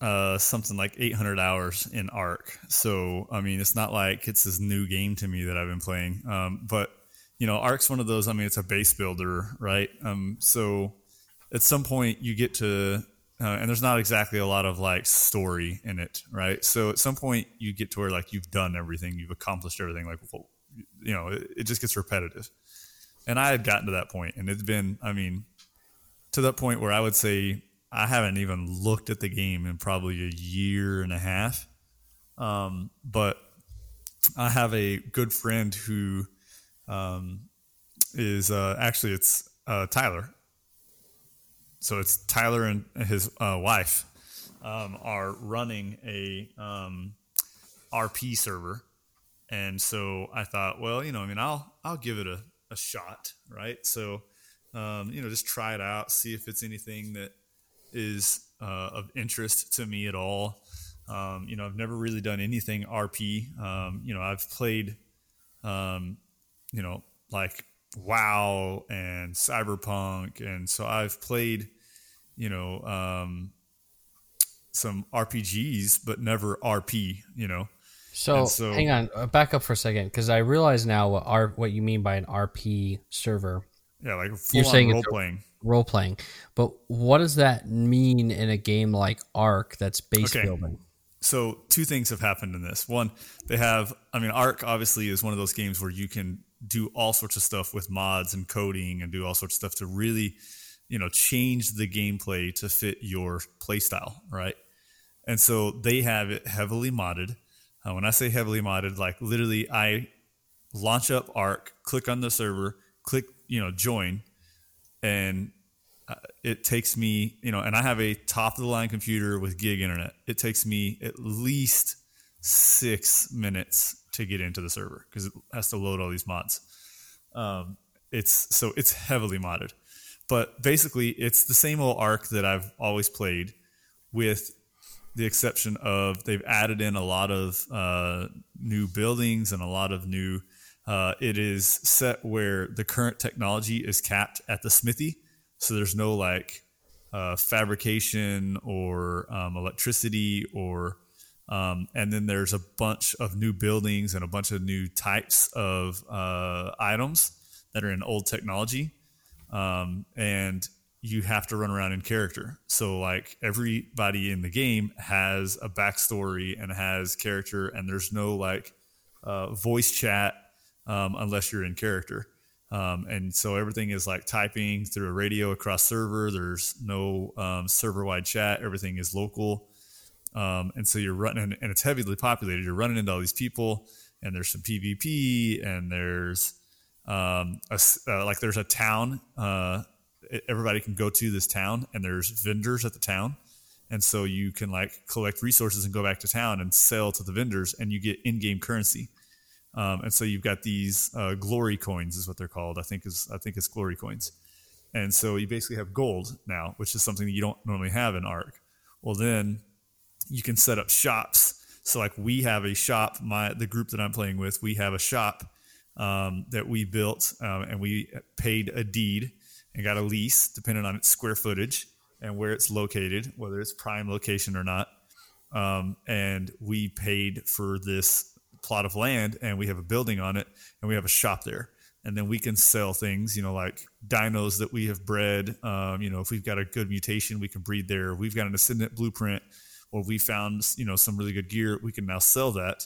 uh something like 800 hours in Ark. So I mean, it's not like it's this new game to me that I've been playing. Um, but you know, Ark's one of those. I mean, it's a base builder, right? Um, so at some point you get to uh, and there's not exactly a lot of like story in it right so at some point you get to where like you've done everything you've accomplished everything like well, you know it, it just gets repetitive and i had gotten to that point and it's been i mean to that point where i would say i haven't even looked at the game in probably a year and a half. Um, but i have a good friend who um, is uh, actually it's uh, tyler. So it's Tyler and his uh, wife um, are running a um, RP server, and so I thought, well, you know, I mean, I'll I'll give it a, a shot, right? So, um, you know, just try it out, see if it's anything that is uh, of interest to me at all. Um, you know, I've never really done anything RP. Um, you know, I've played, um, you know, like WoW and Cyberpunk, and so I've played, you know, um, some RPGs, but never RP. You know, So, so- hang on, uh, back up for a second because I realize now what R, what you mean by an RP server yeah, like full You're saying role playing. Role playing. But what does that mean in a game like Ark that's base Okay. building? so two things have happened in this. One, they have. I mean, Ark obviously is one of those games where you can do all sorts of stuff with mods and coding and do all sorts of stuff to really, you know, change the gameplay to fit your playstyle, right? And so they have it heavily modded. Uh, when I say heavily modded, like literally, I launch up Ark, click on the server, click, you know, join, and it takes me, you know, and I have a top of the line computer with gig internet. It takes me at least six minutes to get into the server because it has to load all these mods. Um, it's so it's heavily modded, but basically it's the same old Ark that I've always played, with the exception of they've added in a lot of uh, new buildings and a lot of new. Uh, it is set where the current technology is capped at the smithy, so there's no like uh, fabrication or um, electricity or um, and then there's a bunch of new buildings and a bunch of new types of uh, items that are in old technology um, and you have to run around in character. So like everybody in the game has a backstory and has character and there's no like uh, voice chat um, unless you're in character Um, and so everything is like typing through a radio across server. There's no um, server wide chat. Everything is local. Um, and so you're running, and it's heavily populated. You're running into all these people, and there's some PvP, and there's um, a, uh, like there's a town. Uh, everybody can go to this town, and there's vendors at the town, and so you can like collect resources and go back to town and sell to the vendors, and you get in-game currency. Um, and so you've got these uh, glory coins, is what they're called. I think is I think it's glory coins. And so you basically have gold now, which is something that you don't normally have in Ark. Well, then you can set up shops. So like we have a shop. My the group that I'm playing with, we have a shop um, that we built, um, and we paid a deed and got a lease, depending on its square footage and where it's located, whether it's prime location or not. Um, and we paid for this plot of land and we have a building on it and we have a shop there. And then we can sell things you know like dinos that we have bred. Um, you know if we've got a good mutation we can breed there. We've got an ascendant blueprint or we found you know some really good gear we can now sell that.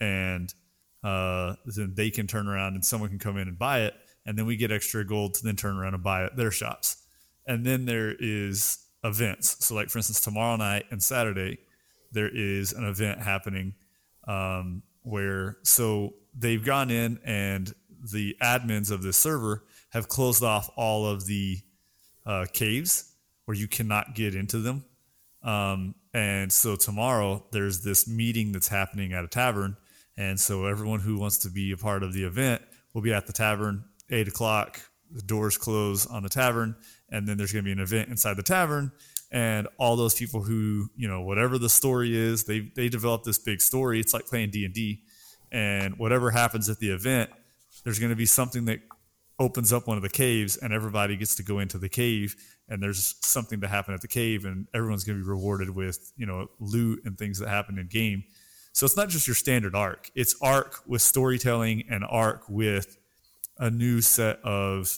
And uh, then they can turn around and someone can come in and buy it. And then we get extra gold to then turn around and buy it their shops. And then there is events. So like for instance tomorrow night and saturday there is an event happening. Um, where so they've gone in and the admins of this server have closed off all of the uh, caves where you cannot get into them. Um, and so tomorrow there's this meeting that's happening at a tavern. And so everyone who wants to be a part of the event will be at the tavern, eight o'clock. The doors close on the tavern. And then there's going to be an event inside the tavern and all those people who you know whatever the story is they they develop this big story. It's like playing d&d and whatever happens at the event there's going to be something that opens up one of the caves and everybody gets to go into the cave and there's something to happen at the cave and everyone's going to be rewarded with you know loot and things that happen in game. So it's not just your standard Ark. It's Ark with storytelling and Ark with a new set of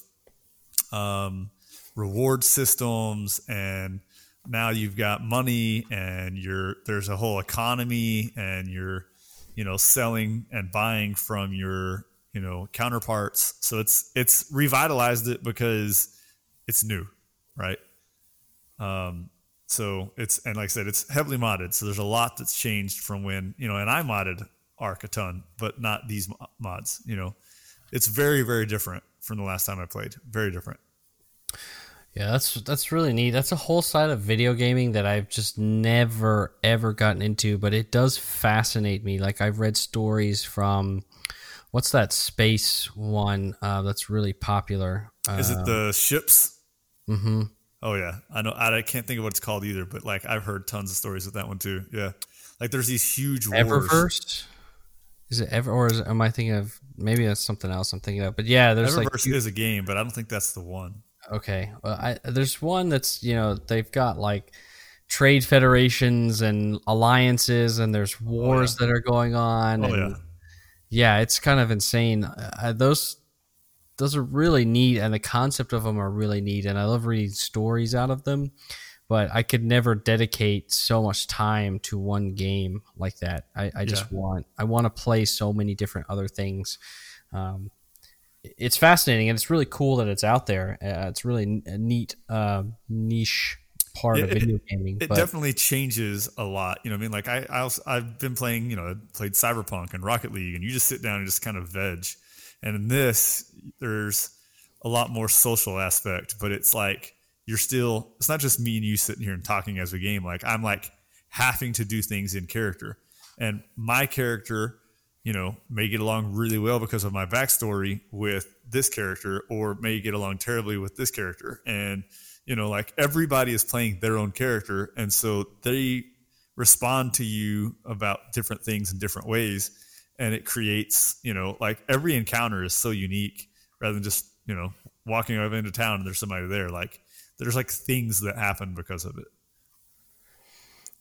um, reward systems and now you've got money and you're there's a whole economy and you're you know selling and buying from your you know counterparts. So it's it's revitalized it because it's new right? Um so it's and like i said it's heavily modded. So there's a lot that's changed from when you know and i modded Ark a ton but not these mods you know. It's very very different from the last time i played. Very different yeah, that's that's really neat. That's a whole side of video gaming that I've just never ever gotten into, but it does fascinate me. Like I've read stories from what's that space one uh, that's really popular? Is it the ships? Mm-hmm. Oh yeah, I know. I can't think of what it's called either, but like I've heard tons of stories with that one too. Yeah, like there's these huge wars. Eververse. Is it ever or is it, am I thinking of maybe that's something else I'm thinking of? But yeah, there's Eververse like is a game, but I don't think that's the one. Okay, well, I, there's one that's you know they've got like trade federations and alliances, and there's wars oh, yeah. that are going on. Oh yeah, yeah, it's kind of insane. Uh, those those are really neat, and the concept of them are really neat, and I love reading stories out of them. But I could never dedicate so much time to one game like that. I, I just yeah. want I want to play so many different other things. Um, it's fascinating and it's really cool that it's out there. Uh, it's really a neat uh, niche part of video it, gaming. It but. definitely changes a lot. You know, I mean, like I, I also, I've been playing, you know, played Cyberpunk and Rocket League, and you just sit down and just kind of veg. And in this, there's a lot more social aspect, but it's like you're still. It's not just me and you sitting here and talking as a game. Like I'm like having to do things in character, and my character you know, may get along really well because of my backstory with this character, or may get along terribly with this character. And, you know, like everybody is playing their own character. And so they respond to you about different things in different ways. And it creates, you know, like every encounter is so unique rather than just, you know, walking over into town and there's somebody there. Like there's like things that happen because of it.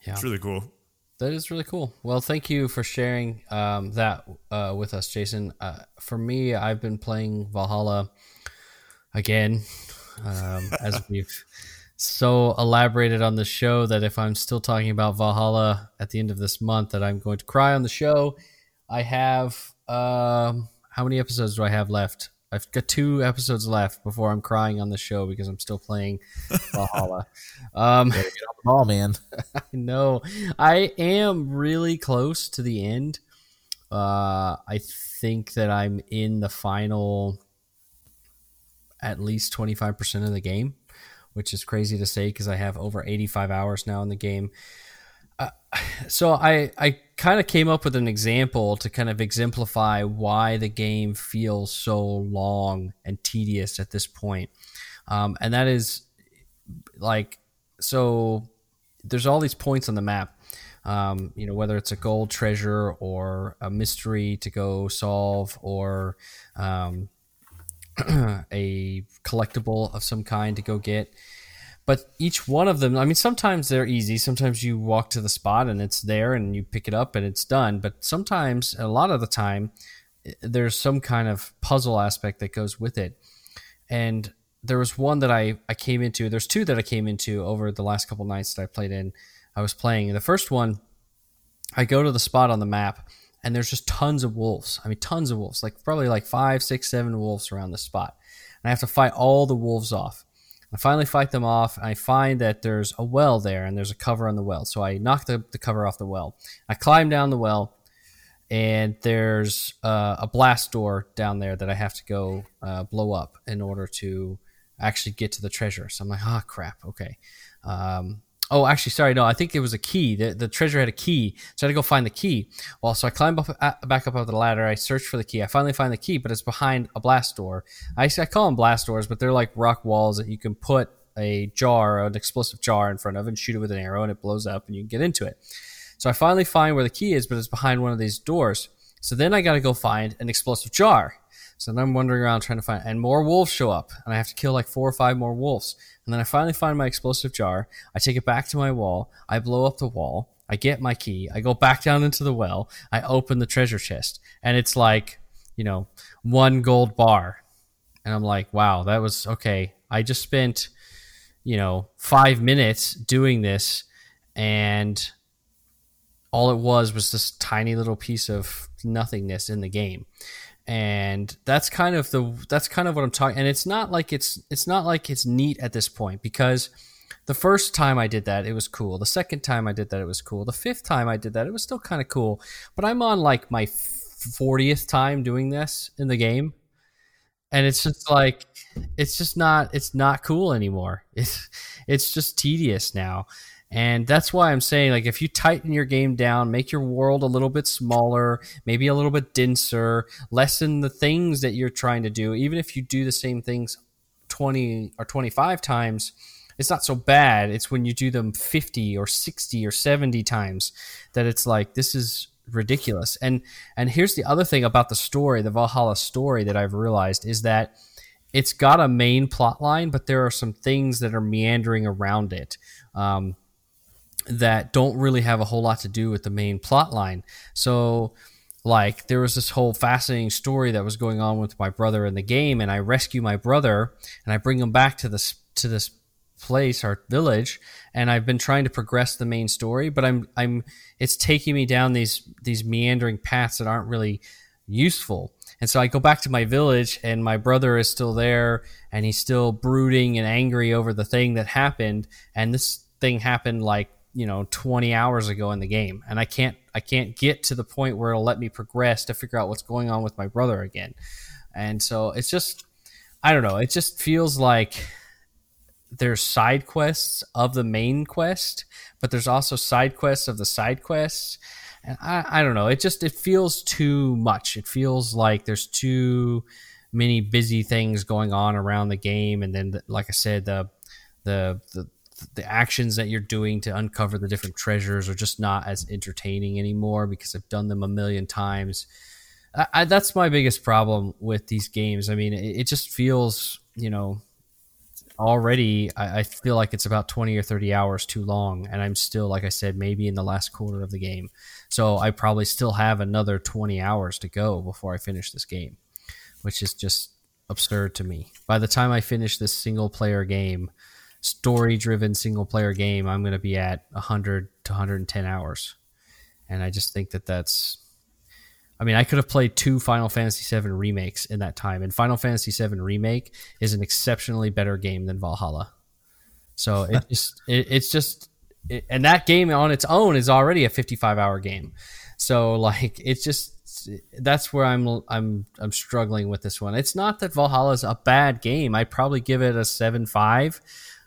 Yeah. It's really cool. That is really cool. Well, thank you for sharing um, that uh, with us, Jason. Uh, for me, I've been playing Valhalla again, um, as we've so elaborated on the show that if I'm still talking about Valhalla at the end of this month, that I'm going to cry on the show. I have um, how many episodes do I have left? I've got two episodes left before I'm crying on the show because I'm still playing Valhalla. um, Get on the ball, man. I know I am really close to the end. Uh, I think that I'm in the final at least 25% of the game, which is crazy to say because I have over 85 hours now in the game. So I I kind of came up with an example to kind of exemplify why the game feels so long and tedious at this point, um, and that is like so. There's all these points on the map, um, you know, whether it's a gold treasure or a mystery to go solve or um, a collectible of some kind to go get. But each one of them, I mean, sometimes they're easy. Sometimes you walk to the spot and it's there and you pick it up and it's done. But sometimes, a lot of the time, eh, there's some kind of puzzle aspect that goes with it. And there was one that I, I came into, there's two that I came into over the last couple nights that I played in. I was playing. The first one, I go to the spot on the map and there's just tons of wolves. I mean, tons of wolves, like probably like five, six, seven wolves around the spot. And I have to fight all the wolves off. I finally fight them off. I find that there's a well there and there's a cover on the well. So I knock the, the cover off the well. I climb down the well and there's uh, a blast door down there that I have to go uh, blow up in order to actually get to the treasure. So I'm like, ah, oh, crap. Okay. Um, Oh, actually, sorry. No, I think it was a key. The, the treasure had a key, so I had to go find the key. Well, so I climb up, uh, back up the ladder. I search for the key. I finally find the key, but it's behind a blast door. I, I call them blast doors, but they're like rock walls that you can put a jar, an explosive jar in front of, and shoot it with an arrow, and it blows up, and you can get into it. So I finally find where the key is, but it's behind one of these doors. So then I got to go find an explosive jar. So then I'm wandering around trying to find, and more wolves show up, and I have to kill like four or five more wolves. And then I finally find my explosive jar. I take it back to my wall. I blow up the wall. I get my key. I go back down into the well. I open the treasure chest, and it's like, you know, one gold bar. And I'm like, wow, that was okay. I just spent, you know, five minutes doing this, and all it was was this tiny little piece of nothingness in the game and that's kind of the that's kind of what I'm talking. And it's not like it's it's not like it's neat at this point because the first time I did that it was cool. The second time I did that it was cool. The fifth time I did that it was still kind of cool. But I'm on like my fortieth time doing this in the game, and it's just like it's just not it's not cool anymore. It's it's just tedious now. And that's why I'm saying, like, if you tighten your game down, make your world a little bit smaller, maybe a little bit denser, lessen the things that you're trying to do, even if you do the same things 20 or 25 times, it's not so bad. It's when you do them 50 or 60 or 70 times that it's like, this is ridiculous. And and here's the other thing about the story, the Valhalla story that I've realized is that it's got a main plot line, but there are some things that are meandering around it. Um, that don't really have a whole lot to do with the main plot line. So, like, there was this whole fascinating story that was going on with my brother in the game, and I rescue my brother and I bring him back to this to this place, our village, and I've been trying to progress the main story, but I'm I'm it's taking me down these these meandering paths that aren't really useful. And so I go back to my village, and my brother is still there, and he's still brooding and angry over the thing that happened. And this thing happened like you know 20 hours ago in the game. And i can't i can't get to the point where it'll let me progress to figure out what's going on with my brother again. And so it's just i don't know. It just feels like there's side quests of the main quest but there's also side quests of the side quests. And i, I don't know. It just it feels too much. It feels like there's too many busy things going on around the game. And then like i said the the, the the actions that you're doing to uncover the different treasures are just not as entertaining anymore because I've done them a million times. I, I, that's my biggest problem with these games. I mean, it, it just feels, you know, already I, I, feel like it's about 20 or 30 hours too long. And I'm still, like I said, maybe in the last quarter of the game. So I probably still have another 20 hours to go before I finish this game, which is just absurd to me. By the time I finish this single player game, story driven single player game, I'm going to be at 100 to 110 hours. And I just think that that's, I mean, I could have played two Final Fantasy VII remakes in that time, and Final Fantasy VII remake is an exceptionally better game than Valhalla. So it just it, it's just it, and that game on its own is already a 55 hour game. So like it's just that's where I'm I'm I'm struggling with this one. It's not that Valhalla is a bad game. I'd probably give it a seven five.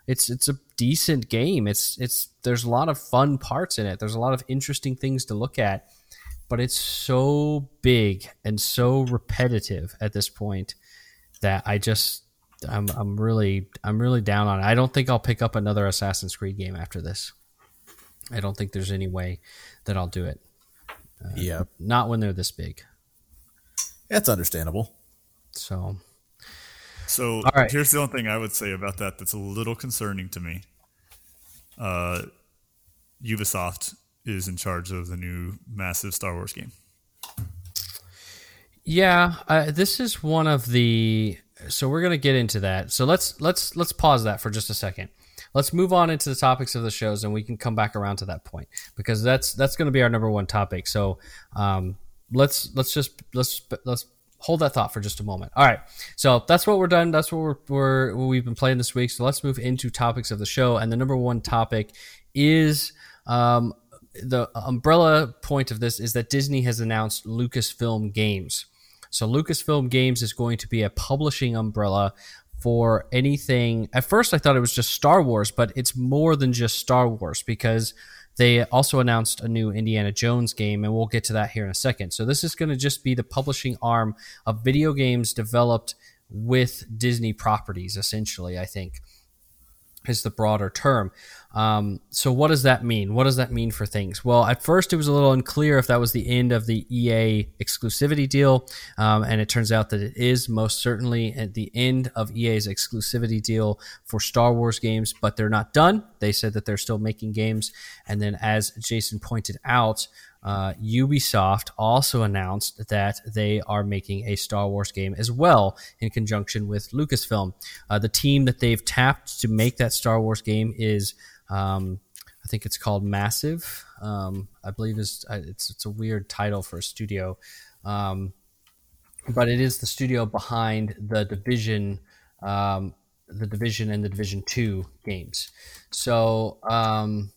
It's it's a decent game. It's it's there's a lot of fun parts in it. There's a lot of interesting things to look at but it's so big and so repetitive at this point that I just I'm I'm really I'm really down on it. I don't think I'll pick up another Assassin's Creed game after this. I don't think there's any way that I'll do it. Uh, yeah, not when they're this big. That's understandable. So, so right. here's the only thing I would say about that that's a little concerning to me. Uh, Ubisoft is in charge of the new massive Star Wars game. Yeah, uh, this is one of the. So we're gonna get into that. So let's let's let's pause that for just a second. Let's move on into the topics of the shows, and we can come back around to that point because that's that's going to be our number one topic. So um, let's let's just let's let's hold that thought for just a moment. All right, so that's what we're done. That's what we're, we're we've been playing this week. So let's move into topics of the show, and the number one topic is um, the umbrella point of this is that Disney has announced Lucasfilm Games. So Lucasfilm Games is going to be a publishing umbrella for anything. At first, I thought it was just Star Wars, but it's more than just Star Wars because they also announced a new Indiana Jones game, and we'll get to that here in a second. So this is going to just be the publishing arm of video games developed with Disney properties, essentially. I think is the broader term. Um, so what does that mean? What does that mean for things? Well, at first it was a little unclear if that was the end of the EA exclusivity deal, um, and it turns out that it is most certainly at the end of EA's exclusivity deal for Star Wars games. But they're not done. They said that they're still making games, and then as Jason pointed out, uh, Ubisoft also announced that they are making a Star Wars game as well in conjunction with Lucasfilm. Uh, the team that they've tapped to make that Star Wars game is, um, I think it's called Massive. Um, I believe is uh, it's it's a weird title for a studio, um, but it is the studio behind the Division. Um, the division and the division 2 games so um,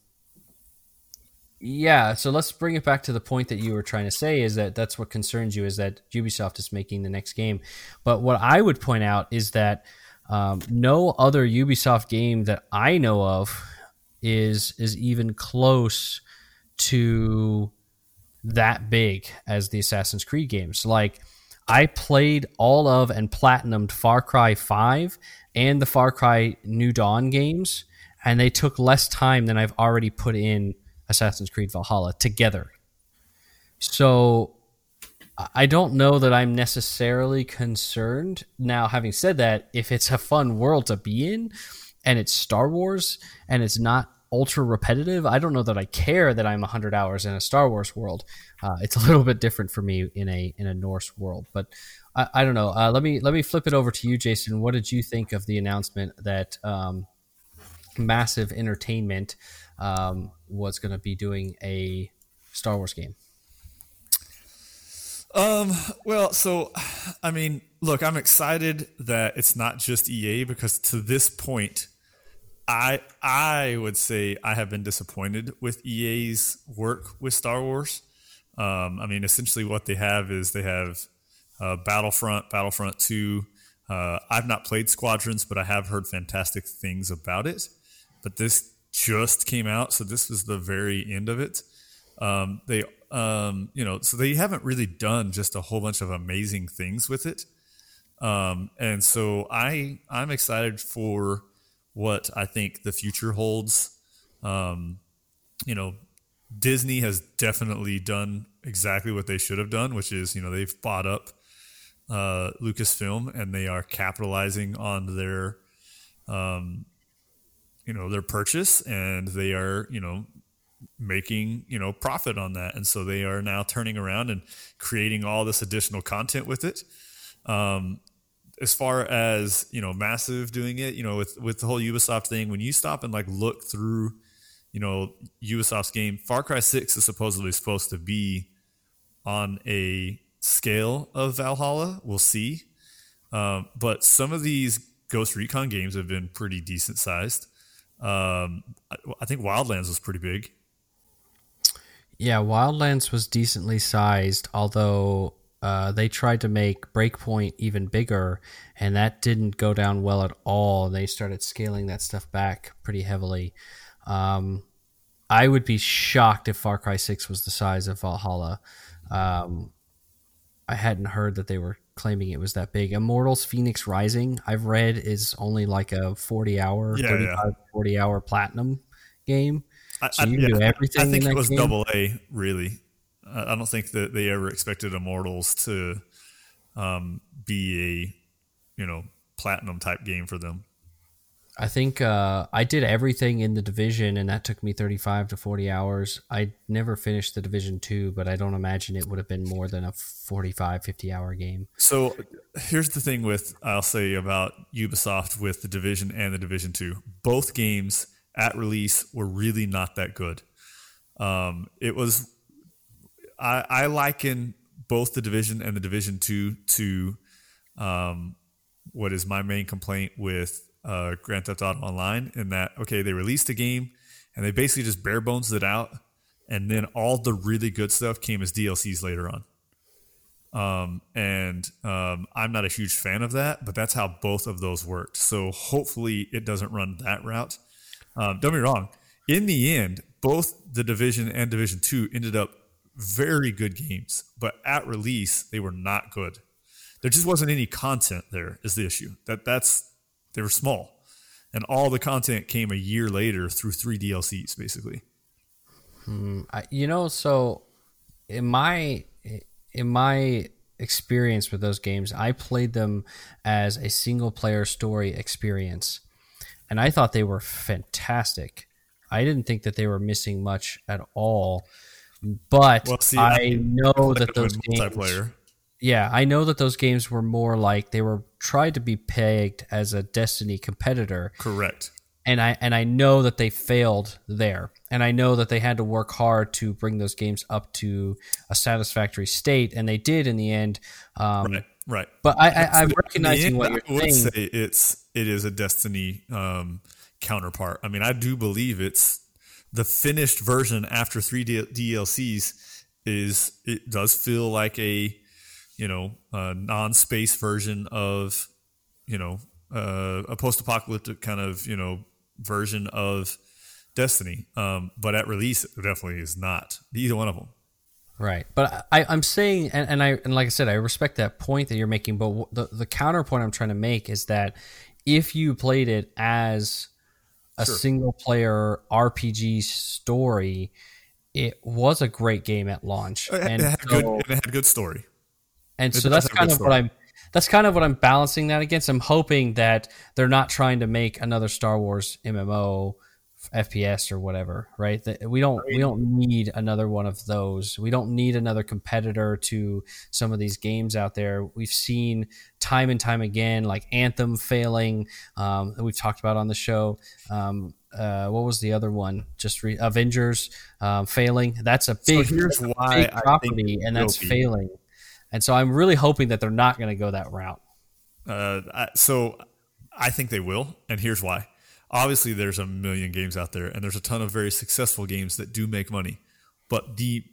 yeah, so let's bring it back to the point that you were trying to say is that that's what concerns you is that Ubisoft is making the next game. But what I would point out is that um, no other Ubisoft game that I know of is is even close to that big as the Assassin's Creed games. Like I played all of and platinumed Far Cry 5 and the Far Cry New Dawn games and they took less time than I've already put in Assassin's Creed Valhalla together. So I don't know that I'm necessarily concerned. Now, having said that, if it's a fun world to be in and it's Star Wars and it's not ultra repetitive, I don't know that I care that I'm 100 hours in a Star Wars world. Uh, it's a little bit different for me in a in a Norse world, but I, I don't know. Uh, let me let me flip it over to you, Jason. What did you think of the announcement that um, Massive Entertainment um, was going to be doing a Star Wars game? Um, well, so I mean, look, I'm excited that it's not just EA because to this point, I I would say I have been disappointed with EA's work with Star Wars. Um, I mean, essentially, what they have is they have uh, Battlefront, Battlefront Two. Uh, I've not played Squadrons, but I have heard fantastic things about it. But this just came out, so this was the very end of it. Um, they, um, you know, so they haven't really done just a whole bunch of amazing things with it. Um, and so I, I'm excited for what I think the future holds. Um, you know, Disney has definitely done exactly what they should have done, which is, you know, they've bought up uh, Lucasfilm and they are capitalizing on their um, you know their purchase and they are you know making you know profit on that and so they are now turning around and creating all this additional content with it um, as far as you know massive doing it you know with with the whole ubisoft thing when you stop and like look through you know ubisoft's game far cry 6 is supposedly supposed to be on a scale of Valhalla. We'll see. Um, but some of these Ghost Recon games have been pretty decent sized. Um, I, I think Wildlands was pretty big. Yeah, Wildlands was decently sized, although uh, they tried to make Breakpoint even bigger, and that didn't go down well at all. They started scaling that stuff back pretty heavily. Um, I would be shocked if Far Cry 6 was the size of Valhalla. Um, I hadn't heard that they were claiming it was that big. Immortals Fenyx Rising, I've read, is only like a 40 hour, Yeah, 35, yeah. 40 hour platinum game. I, So I- you can do everything I in think that it was game? double A, really. I don't think that they ever expected Immortals to um, be a, you know, platinum type game for them. I think uh, I did everything in the division, and that took me 35 to 40 hours. I never finished the division two, but I don't imagine it would have been more than a 45, 50 hour game. So here's the thing with I'll say about Ubisoft with the Division and the Division Two. Both games at release were really not that good. Um, it was I, I liken both the Division and the Division Two to um, what is my main complaint with uh, Grand Theft Auto Online in that okay they released a game and they basically just bare bones it out and then all the really good stuff came as DLCs later on. Um, and um, I'm not a huge fan of that, but that's how both of those worked. So hopefully it doesn't run that route. Um, don't be wrong. In the end, both the Division and Division Two ended up very good games, but at release they were not good. There just wasn't any content there. Is the issue that that's they were small, and all the content came a year later through three DLCs basically. Hmm, I, you know, so in my in my experience with those games, I played them as a single player story experience, and I thought they were fantastic. I didn't think that they were missing much at all, but Well, see, I I- know that those games, multiplayer. Yeah, I know that those games were more like they were tried to be pegged as a Destiny competitor, Correct. and I and I know that they failed there, and I know that they had to work hard to bring those games up to a satisfactory state, and they did in the end. Um, Right. Right. But I, I, I'm recognizing what you're I would saying. say it's it is a Destiny um, counterpart. I mean, I do believe it's the finished version after three D- DLCs. Is it does feel like a you know a non-space version of you know uh, a post-apocalyptic kind of you know version of Destiny. Um, but at release, it definitely is not either one of them. Right, but I, I'm saying, and, and I and like I said, I respect that point that you're making. But the the counterpoint I'm trying to make is that if you played it as a single player RPG story, it was a great game at launch, It, and it had so, good. It had good story. And it so that's kind of what. I'm. That's kind of what I'm balancing that against. I'm hoping that they're not trying to make another Star Wars MMO FPS or whatever, right? That we don't we don't need another one of those. We don't need another competitor to some of these games out there. We've seen time and time again, like Anthem failing. Um, that we've talked about on the show. Um, uh, what was the other one? Just re- Avengers um, failing. That's a big, here's why big I think property, and that's failing. And so I'm really hoping that they're not going to go that route. Uh, so I think they will, and here's why. Obviously, there's a million games out there, and there's a ton of very successful games that do make money. But the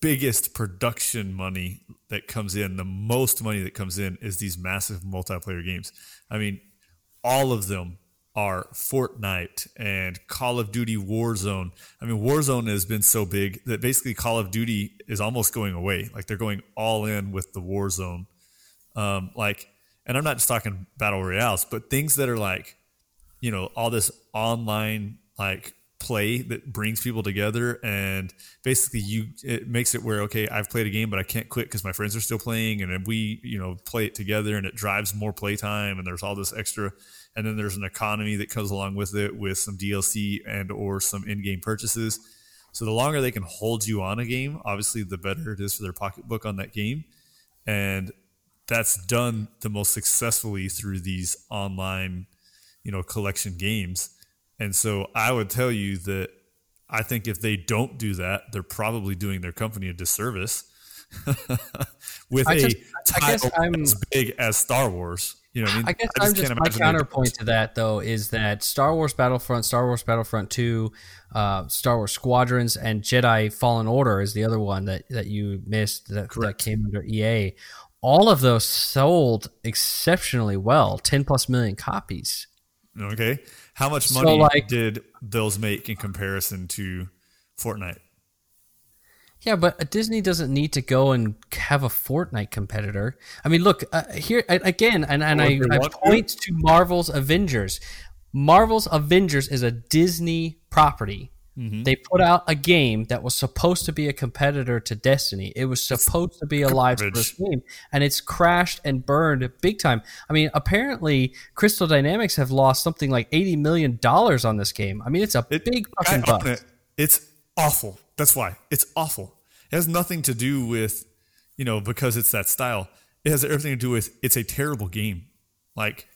biggest production money that comes in, the most money that comes in, is these massive multiplayer games. I mean, all of them are Fortnite and Call of Duty Warzone. I mean, Warzone has been so big that basically Call of Duty is almost going away. Like they're going all in with the Warzone. Um, like, and I'm not just talking battle royales, but things that are like, you know, all this online like play that brings people together and basically you it makes it where okay i've played a game but i can't quit because my friends are still playing and we you know play it together and it drives more playtime and there's all this extra and then there's an economy that comes along with it with some dlc and or some in-game purchases. So the longer they can hold you on a game obviously the better it is for their pocketbook on that game. And that's done the most successfully through these online you know collection games. And so i would tell you that i think if they don't do that they're probably doing their company a disservice with a just- I guess title I'm- as big as Star Wars. You know, I mean, I guess I I'm just can't my imagine counterpoint to that though is that Star Wars Battlefront, Star Wars Battlefront Two, uh, Star Wars Squadrons, and Jedi Fallen Order is the other one that that you missed that, that came under EA. All of those sold exceptionally well, ten plus million copies. Okay, how much So, money like- did those make in comparison to Fortnite? Yeah, but Disney doesn't need to go and have a Fortnite competitor. I mean, look uh, here again, and, and I, I point to Marvel's Avengers. Marvel's Avengers is a Disney property. Mm-hmm. They put out a game that was supposed to be a competitor to Destiny. It was supposed to be a live service game, and it's crashed and burned big time. I mean, apparently, Crystal Dynamics have lost something like eighty million dollars on this game. I mean, it's a It- big fucking bust. it. It's awful. That's why it's awful. It has nothing to do with, you know, because it's that style. It has everything to do with it's a terrible game. Like,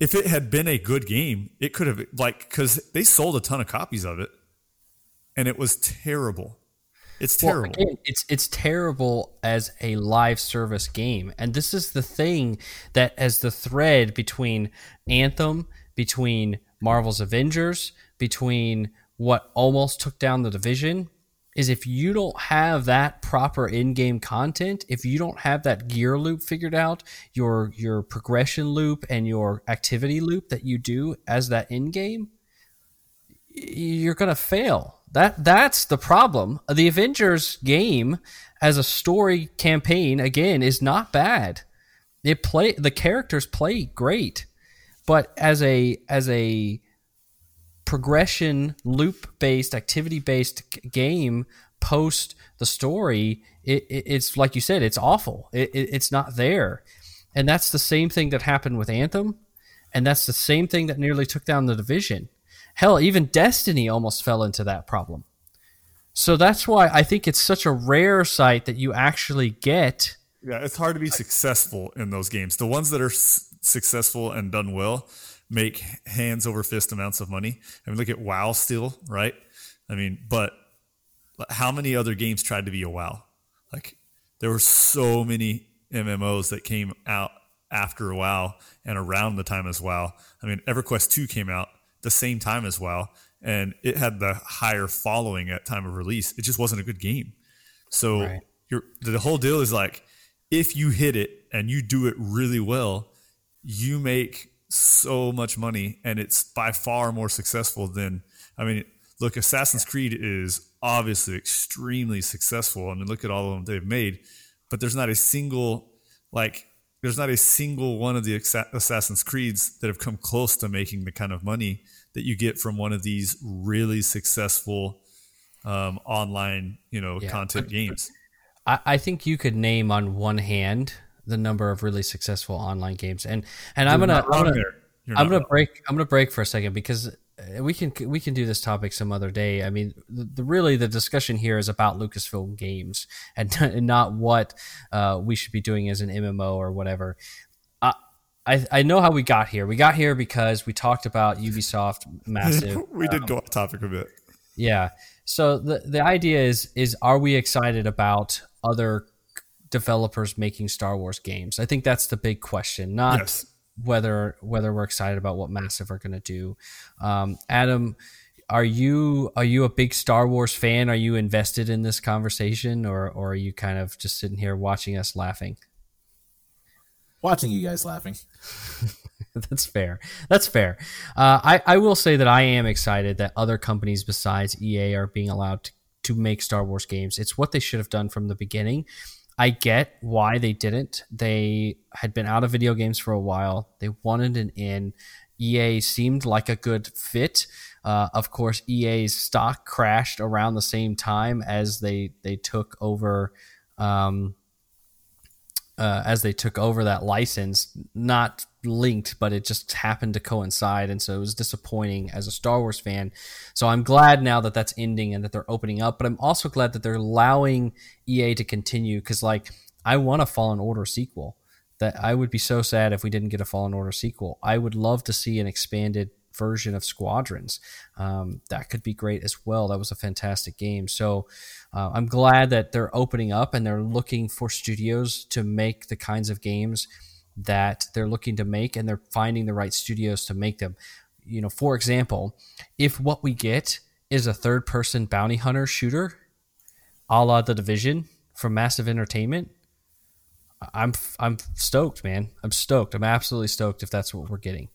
if it had been a good game, it could have like because they sold a ton of copies of it, and it was terrible. It's Well, terrible. again, it's it's terrible as a live service game, and this is the thing that as the thread between Anthem, between Marvel's Avengers, between what almost took down the division, is if you don't have that proper in-game content, if you don't have that gear loop figured out, your your progression loop and your activity loop that you do as that in-game, you're gonna fail. That that's the problem. The Avengers game as a story campaign again is not bad. It play the characters play great, but as a as a progression loop based activity based game post the story it, it, it's like you said it's awful. It, it, it's not there. And that's the same thing that happened with anthem. And that's the same thing that nearly took down the division. Hell even destiny almost fell into that problem. So that's why i think it's such a rare sight that you actually get Yeah, it's hard to be successful in those games. The ones that are s- successful and done well make hands over fist amounts of money. I mean, look at WoW still, right? I mean, but how many other games tried to be a WoW? Like, there were so many MMOs that came out after WoW and around the time as WoW. I mean, EverQuest 2 came out the same time as WoW, and it had the higher following at time of release. It just wasn't a good game. So Right. you're, the whole deal is like, if you hit it and you do it really well, you make so much money, and it's by far more successful than. I mean, look, Assassin's Creed is obviously extremely successful. I mean, look at all of them they've made, but there's not a single like. There's not a single one of the Assassin's Creeds that have come close to making the kind of money that you get from one of these really successful um, online, you know, Yeah, content games. I, I think you could name on one hand the number of really successful online games, and and I'm gonna I'm gonna I'm gonna break I'm gonna break for a second because uh, we can we can do this topic some other day. I mean, the, the really the discussion here is about Lucasfilm games and, and not what uh, we should be doing as an MMO or whatever. I, I I know how we got here. We got here because we talked about Ubisoft massive. we did go off topic a bit. Yeah. So the the idea is is are we excited about other developers making Star Wars games? I think that's the big question. Not Yes. whether whether we're excited about what Massive are going to do. Um, Adam, are you are you a big Star Wars fan? Are you invested in this conversation, or or are you kind of just sitting here watching us laughing? Watching you guys laughing. That's fair. That's fair. Uh, I, I will say that I am excited that other companies besides EA are being allowed to, to make Star Wars games. It's what they should have done from the beginning. I get why they didn't. They had been out of video games for a while. They wanted an in. EA seemed like a good fit. Uh, of course, EA's stock crashed around the same time as they they took over. Um, uh, as they took over that license, not linked, but it just happened to coincide, and so it was disappointing as a Star Wars fan. So I'm glad now that that's ending and that they're opening up, but I'm also glad that they're allowing EA to continue because, like, I want a Fallen Order sequel. That I would be so sad if we didn't get a Fallen Order sequel. I would love to see an expanded version of Squadrons. Um, that could be great as well. That was a fantastic game. So uh, I'm glad that they're opening up and they're looking for studios to make the kinds of games that they're looking to make, and they're finding the right studios to make them. You know, for example, if what we get is a third-person bounty hunter shooter, a la The Division from Massive Entertainment. I'm I'm stoked, man. I'm stoked. I'm absolutely stoked if that's what we're getting.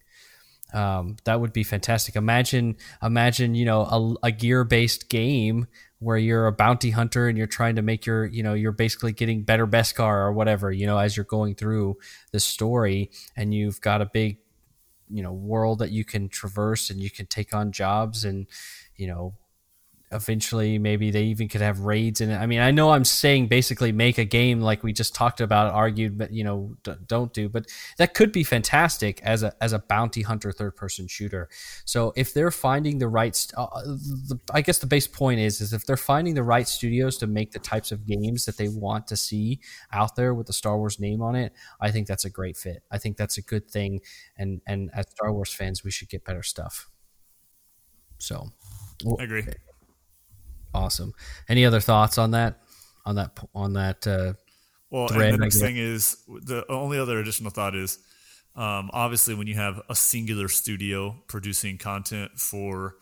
Um, that would be fantastic. Imagine, imagine, you know, a, a gear based game where you're a bounty hunter and you're trying to make your, you know, you're basically getting better Beskar or whatever, you know, as you're going through the story and you've got a big, you know, world that you can traverse and you can take on jobs and, you know, eventually maybe they even could have raids in it. I mean, I know I'm saying basically make a game like we just talked about, argued, but you know, d- don't do. But that could be fantastic as a as a bounty hunter third person shooter. So if they're finding the right, st- uh, the, I guess the base point is is if they're finding the right studios to make the types of games that they want to see out there with the Star Wars name on it, I think that's a great fit. I think that's a good thing, and and as Star Wars fans, we should get better stuff. So. I agree. Awesome. Any other thoughts on that? On that? On that? Uh, well, thread, and the next thing is the only other additional thought is um, obviously when you have a singular studio producing content for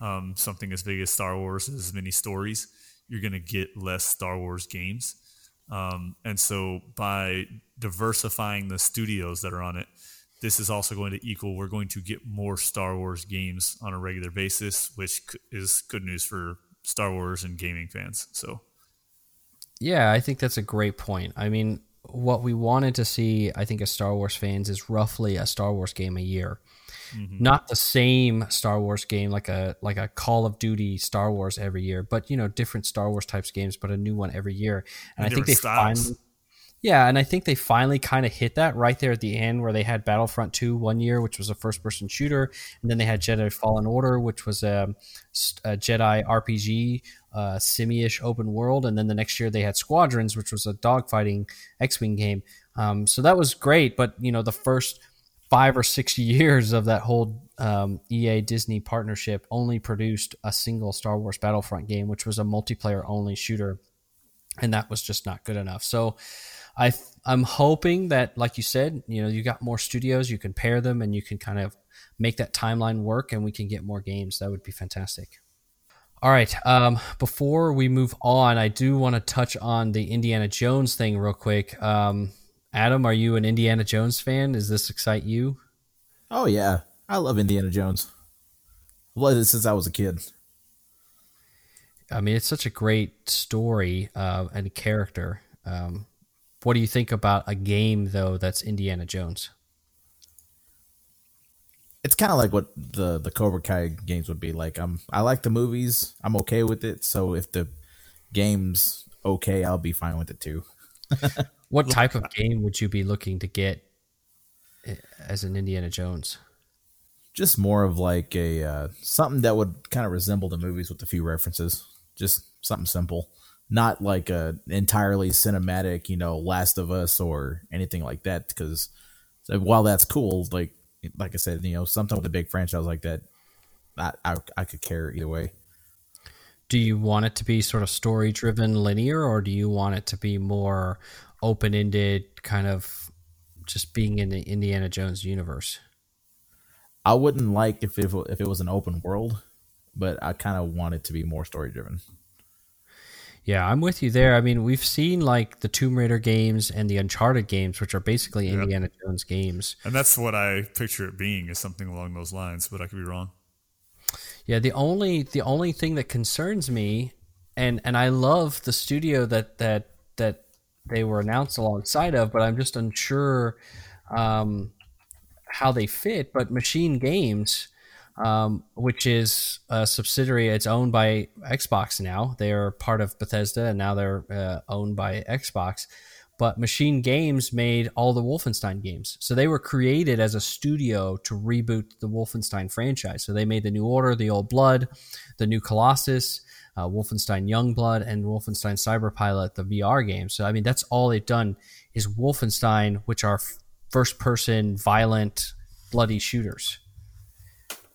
um, something as big as Star Wars, as many stories, you're going to get less Star Wars games. Um, and so by diversifying the studios that are on it, this is also going to equal we're going to get more Star Wars games on a regular basis, which is good news for Star Wars and gaming fans. So yeah, I think that's a great point. I mean, what we wanted to see, I think, as Star Wars fans, is roughly a Star Wars game a year. Mm-hmm. Not the same Star Wars game like a like a Call of Duty Star Wars every year, but you know, different Star Wars types games, but a new one every year. And, And I think they styles. finally Yeah, and I think they finally kind of hit that right there at the end where they had Battlefront 2 one year, which was a first person shooter, and then they had Jedi Fallen Order, which was a, a Jedi RPG, uh, semi ish open world, and then the next year they had Squadrons, which was a dogfighting X Wing game. Um, so that was great, but you know, the first five or six years of that whole um, EA Disney partnership only produced a single Star Wars Battlefront game, which was a multiplayer only shooter and that was just not good enough. So I I'm hoping that like you said, you know, you got more studios, you can pair them and you can kind of make that timeline work and we can get more games. That would be fantastic. All right. Um, before we move on, I do want to touch on the Indiana Jones thing real quick. Um, Adam, are you an Indiana Jones fan? Does this excite you? Oh yeah, I love Indiana Jones. I've loved it since I was a kid. I mean, it's such a great story uh, and character. Um, what do you think about a game though that's Indiana Jones? It's kind of like what the the Cobra Kai games would be like. I'm I like the movies. I'm okay with it. So if the game's okay, I'll be fine with it too. What type of game would you be looking to get eh, as an Indiana Jones? Just more of like a uh, something that would kind of resemble the movies with a few references. Just something simple, not like a entirely cinematic, you know, Last of Us or anything like that. Because while that's cool, like like I said, you know, something with a big franchise like that, I I, I could care either way. Do you want it to be sort of story driven, linear, or do you want it to be more open ended, kind of just being in the Indiana Jones universe? I wouldn't like if it, if it was an open world, but I kind of want it to be more story driven. Yeah, I'm with you there. I mean, we've seen like the Tomb Raider games and the Uncharted games, which are basically Indiana Jones games. And that's what I picture it being is something along those lines, but I could be wrong. Yeah, the only the only thing that concerns me, and and I love the studio that that that they were announced alongside of, but I'm just unsure um, how they fit. But Machine Games, um, which is a subsidiary, it's owned by Xbox now. They are part of Bethesda, and now they're uh, owned by Xbox. But Machine Games made all the Wolfenstein games. So they were created as a studio to reboot the Wolfenstein franchise. So they made the New Order, the Old Blood, the New Colossus, uh, Wolfenstein Youngblood, and Wolfenstein Cyberpilot, the VR game. So, I mean, that's all they've done is Wolfenstein, which are first person, violent, bloody shooters.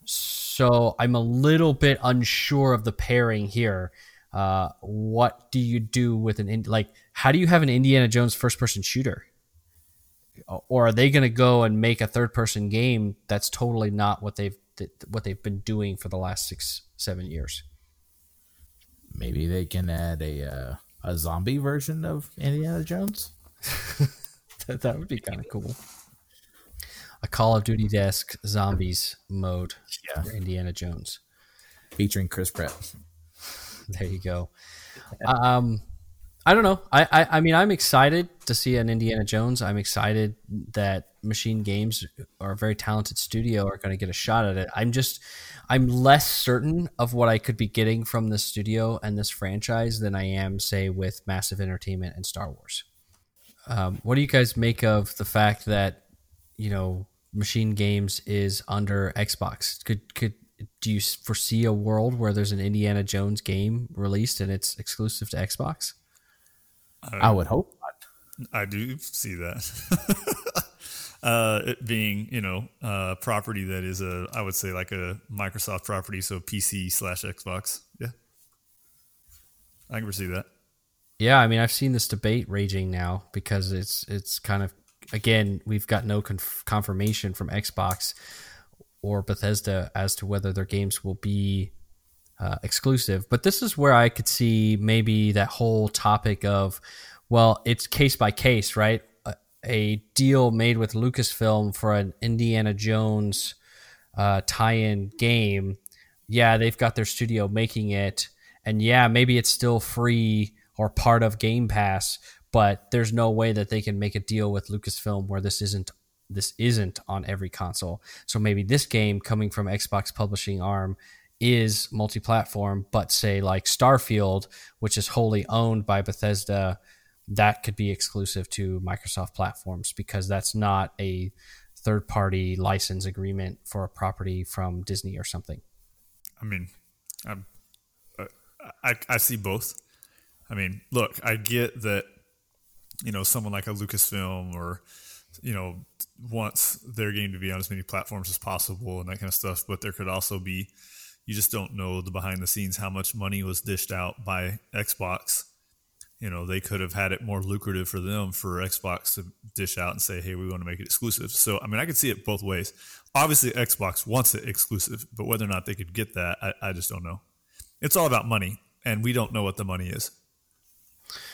So I'm a little bit unsure of the pairing here. Uh, what do you do with an like? How do you have an Indiana Jones first person shooter? Or are they going to go and make a third person game that's totally not what they've what they've been doing for the last six seven years? Maybe they can add a uh, a zombie version of Indiana Jones. that, that would be kind of cool. A Call of Duty desk zombies mode Yeah. for Indiana Jones. featuring Chris Pratt. There you go. Um, I don't know. I, I I mean, I'm excited to see an Indiana Jones. I'm excited that Machine Games are a very talented studio are going to get a shot at it. I'm just I'm less certain of what I could be getting from this studio and this franchise than I am, say, with Massive Entertainment and Star Wars. Um, what do you guys make of the fact that you know Machine Games is under Xbox? Could could do you foresee a world where there's an Indiana Jones game released and it's exclusive to Xbox? I would hope not. I do see that. uh, it being, you know, a property that is a, I would say like a Microsoft property, so PC slash Xbox. Yeah, I can foresee that. Yeah, I mean, I've seen this debate raging now because it's it's kind of again we've got no conf- confirmation from Xbox or Bethesda as to whether their games will be uh, exclusive. But this is where I could see maybe that whole topic of, well, it's case by case, right? A, a deal made with Lucasfilm for an Indiana Jones uh, tie-in game. Yeah, they've got their studio making it, and yeah, maybe it's still free or part of Game Pass, but there's no way that they can make a deal with Lucasfilm where this isn't this isn't on every console. So maybe this game coming from Xbox publishing arm is multi-platform, but say like Starfield, which is wholly owned by Bethesda, that could be exclusive to Microsoft platforms because that's not a third-party license agreement for a property from Disney or something. I mean, I'm, uh, I, I see both. I mean, look, I get that, you know, someone like a Lucasfilm or, you know, wants their game to be on as many platforms as possible and that kind of stuff. But there could also be, you just don't know the behind the scenes how much money was dished out by Xbox. You know, they could have had it more lucrative for them for Xbox to dish out and say, hey, we want to make it exclusive. So, I mean, I could see it both ways. Obviously, Xbox wants it exclusive, but whether or not they could get that, I, I just don't know. It's all about money, and we don't know what the money is.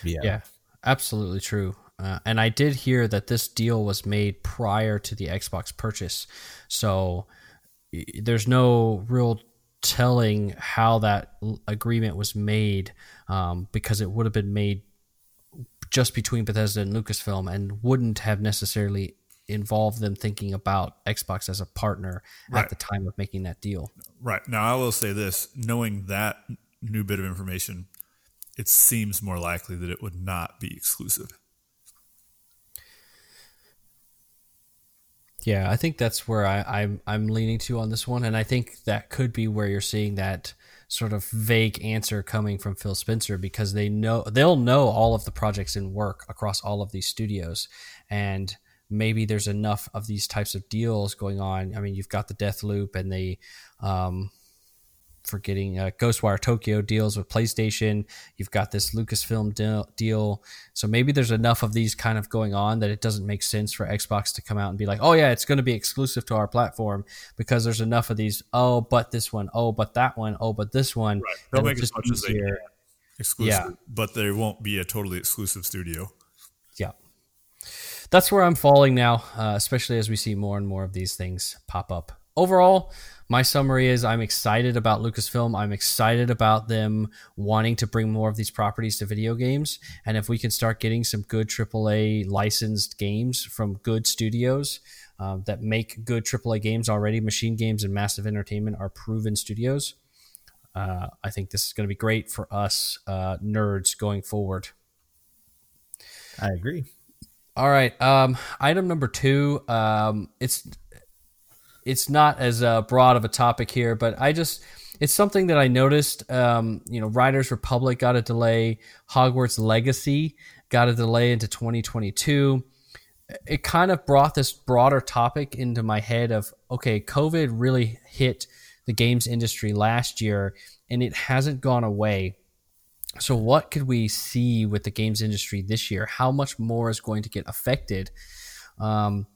Yeah. Yeah, absolutely true. Uh, and I did hear that this deal was made prior to the Xbox purchase, so there's no real telling how that l- agreement was made um, because it would have been made just between Bethesda and Lucasfilm and wouldn't have necessarily involved them thinking about Xbox as a partner Right. at the time of making that deal. Right. Now, I will say this knowing that new bit of information, it seems more likely that it would not be exclusive. Yeah, I think that's where I, I'm I'm leaning to on this one, and I think that could be where you're seeing that sort of vague answer coming from Phil Spencer because they know they'll know all of the projects in work across all of these studios, and maybe there's enough of these types of deals going on. I mean, you've got the Deathloop and the um, forgetting uh, Ghostwire Tokyo deals with PlayStation. You've got this Lucasfilm deal, deal. So maybe there's enough of these kind of going on that it doesn't make sense for Xbox to come out and be like, oh, yeah, it's going to be exclusive to our platform because there's enough of these. Oh, but this one. Oh, but that one. Oh, but this one. Right. They'll make as much easier. as they can. Exclusive, yeah. but there won't be a totally exclusive studio. Yeah. That's where I'm falling now, uh, especially as we see more and more of these things pop up. Overall, my summary is I'm excited about Lucasfilm. I'm excited about them wanting to bring more of these properties to video games. And if we can start getting some good AAA licensed games from good studios um, that make good AAA games already, Machine Games and Massive Entertainment are proven studios. Uh, I think this is going to be great for us uh, nerds going forward. I agree. All right. Um, item number two. Um, it's it's not as uh, broad of a topic here, but I just it's something that I noticed. Um, you know, Riders Republic got a delay. Hogwarts Legacy got a delay into 2022. it kind of brought this broader topic into my head of okay, COVID really hit the games industry last year and it hasn't gone away. So, what could we see with the games industry this year? How much more is going to get affected? Um,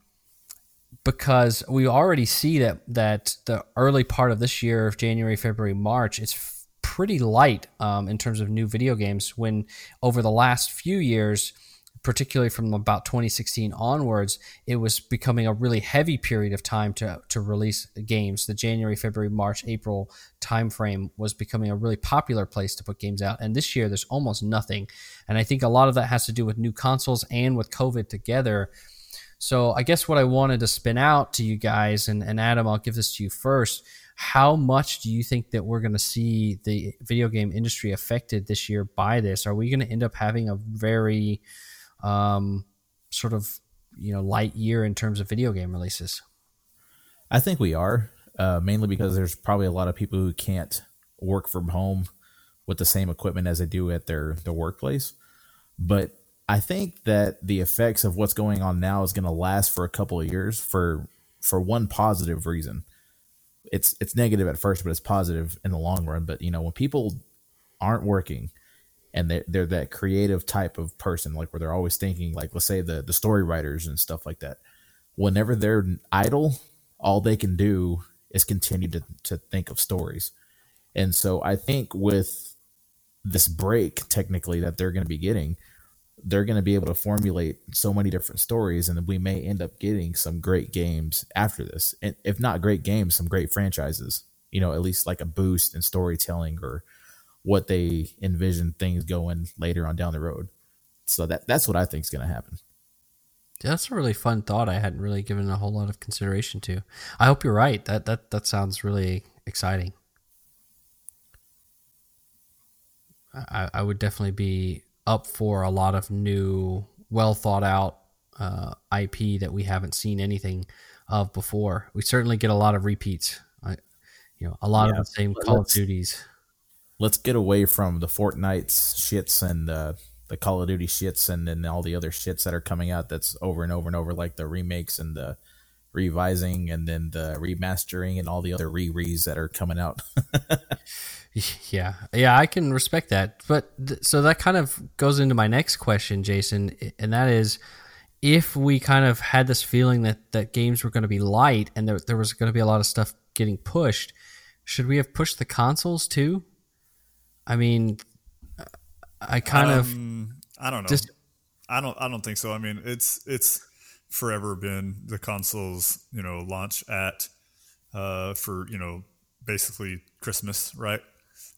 because we already see that that the early part of this year, of January, February, March, is pretty light um, in terms of new video games. When over the last few years, particularly from about 2016 onwards, it was becoming a really heavy period of time to, to release games. The January, February, March, April timeframe was becoming a really popular place to put games out. And this year, there's almost nothing. And I think a lot of that has to do with new consoles and with COVID together. So I guess what I wanted to spin out to you guys, and, and Adam, I'll give this to you first. How much do you think that we're going to see the video game industry affected this year by this? Are we going to end up having a very um, sort of you know light year in terms of video game releases? I think we are uh, mainly because there's probably a lot of people who can't work from home with the same equipment as they do at their their workplace. But I think that the effects of what's going on now is going to last for a couple of years for for one positive reason. It's it's negative at first, but it's positive in the long run. But you know, when people aren't working, and they're, they're that creative type of person like where they're always thinking like let's say the the story writers and stuff like that whenever they're idle all they can do is continue to, to think of stories and so i think with this break technically that they're going to be getting they're going to be able to formulate so many different stories and we may end up getting some great games after this and if not great games some great franchises you know at least like a boost in storytelling or what they envision things going later on down the road. So that that's what I think is going to happen. That's a really fun thought. I hadn't really given a whole lot of consideration to. I hope you're right. That that that sounds really exciting. I, I would definitely be up for a lot of new, well thought out uh, IP that we haven't seen anything of before. We certainly get a lot of repeats. I, you know, a lot yeah, of the same Call of Duties let's get away from the Fortnite shits and the the Call of Duty shits and then all the other shits that are coming out that's over and over and over like the remakes and the revising and then the remastering and all the other re-res that are coming out. yeah. Yeah, I can respect that. But th- so that kind of goes into my next question, Jason, and that is if we kind of had this feeling that that games were going to be light and there, there was going to be a lot of stuff getting pushed, should we have pushed the consoles too? I mean, I kind um, of I don't know. Just, I don't I don't think so. I mean, it's it's forever been the consoles, you know, launch at uh for, you know, basically Christmas, right?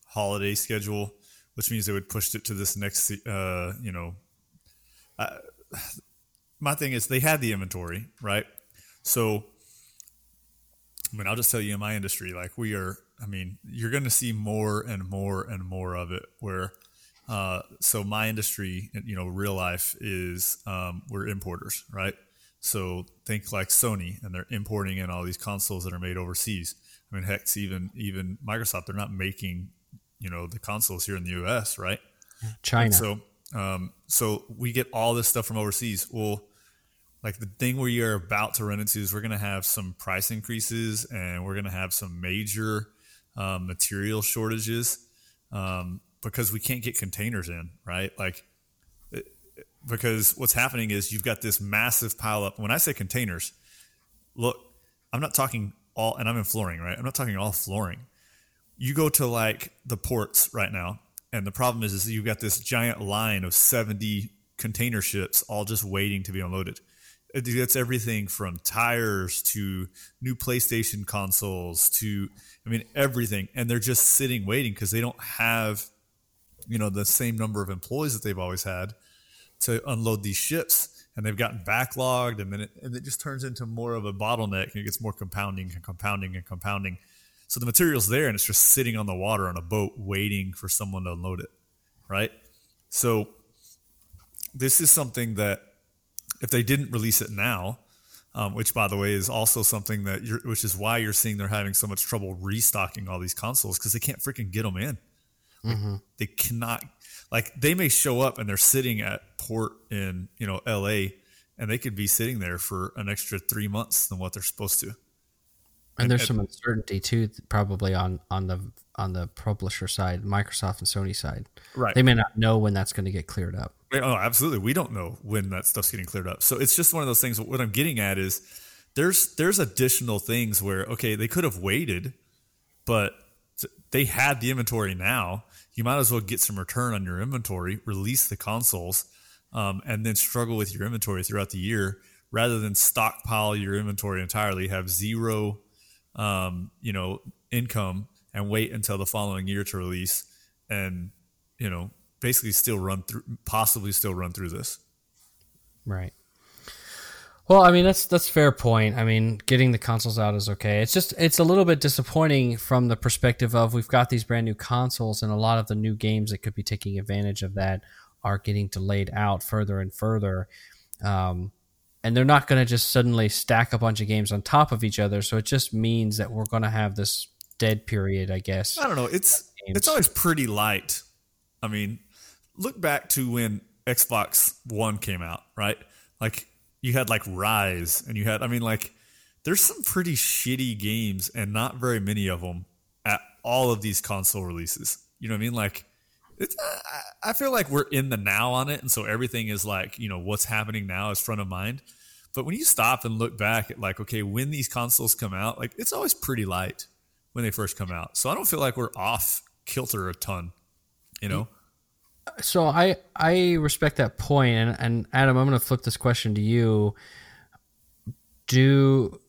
Holiday schedule, which means they would push it to this next uh, you know, uh, my thing is they had the inventory, right? So I mean, I'll just tell you in my industry, like we are I mean, you're going to see more and more and more of it. Where, uh, so my industry, you know, real life is um, we're importers, right? So think like Sony, and they're importing in all these consoles that are made overseas. I mean, heck, even even Microsoft, they're not making, you know, the consoles here in the U.S., right? China. And so, um, so we get all this stuff from overseas. Well, like the thing where you're about to run into is we're going to have some price increases and we're going to have some major um, material shortages um, because we can't get containers in, right? Like, because what's happening is you've got this massive pile up. When I say containers, look, I'm not talking all, and I'm in flooring, right? I'm not talking all flooring. You go to like the ports right now, and the problem is, is you've got this giant line of 70 container ships all just waiting to be unloaded. That's everything from tires to new PlayStation consoles to I mean, everything. And they're just sitting waiting because they don't have, you know, the same number of employees that they've always had to unload these ships. And they've gotten backlogged, and then it, and it just turns into more of a bottleneck, and it gets more compounding and compounding and compounding. So the material's there, and it's just sitting on the water on a boat, waiting for someone to unload it, right? So this is something that if they didn't release it now, um, which by the way is also something that you're, which is why you're seeing they're having so much trouble restocking all these consoles because they can't freaking get them in. mm-hmm. They cannot, like, they may show up and they're sitting at port in you know L.A. and they could be sitting there for an extra three months than what they're supposed to. And, And- there's some uncertainty too, probably on on the on the publisher side, Microsoft and Sony side. Right. They may not know when that's going to get cleared up. Oh, absolutely. We don't know when that stuff's getting cleared up. So it's just one of those things. What I'm getting at is there's there's additional things where okay they could have waited, but they had the inventory now. You might as well get some return on your inventory, release the consoles, um, and then struggle with your inventory throughout the year rather than stockpile your inventory entirely, have zero, um, you know, income, and wait until the following year to release, and you know, basically still run through, possibly still run through this. Right. Well, I mean that's that's a fair point. I mean, getting the consoles out is okay. It's just it's a little bit disappointing from the perspective of we've got these brand new consoles and a lot of the new games that could be taking advantage of that are getting delayed out further and further. Um, and they're not going to just suddenly stack a bunch of games on top of each other. So it just means that we're going to have this dead period, I guess. I don't know. It's it's always pretty light. I mean, look back to when Xbox One came out, right? Like you had like Ryse, and you had. I mean, like there's some pretty shitty games, and not very many of them at all of these console releases. You know what I mean? Like it's. Uh, I- I feel like we're in the now on it, and so everything is like you know what's happening now is front of mind. But when you stop and look back at like, okay, when these consoles come out, like it's always pretty light when they first come out. So I don't feel like we're off kilter a ton, you know? So I I respect that point, and and Adam, I'm going to flip this question to you. Do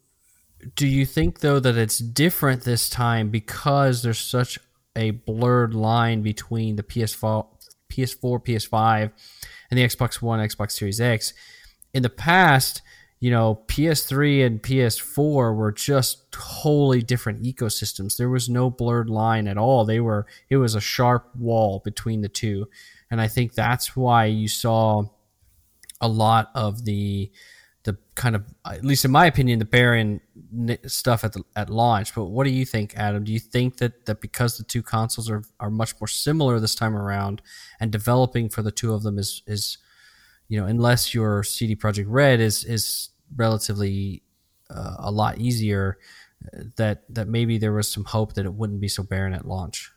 do you think though that it's different this time because there's such a blurred line between the PS4, PS4, PS5, and the Xbox One, Xbox Series X? In the past, you know, PS3 and PS4 were just wholly different ecosystems. There was no blurred line at all. They were it was a sharp wall between the two. And I think that's why you saw a lot of the the kind of at least in my opinion the barren stuff at the at launch. But what do you think, Adam? Do you think that that because the two consoles are are much more similar this time around and developing for the two of them is is you know, unless your CD Projekt Red is is relatively uh, a lot easier, that that maybe there was some hope that it wouldn't be so barren at launch.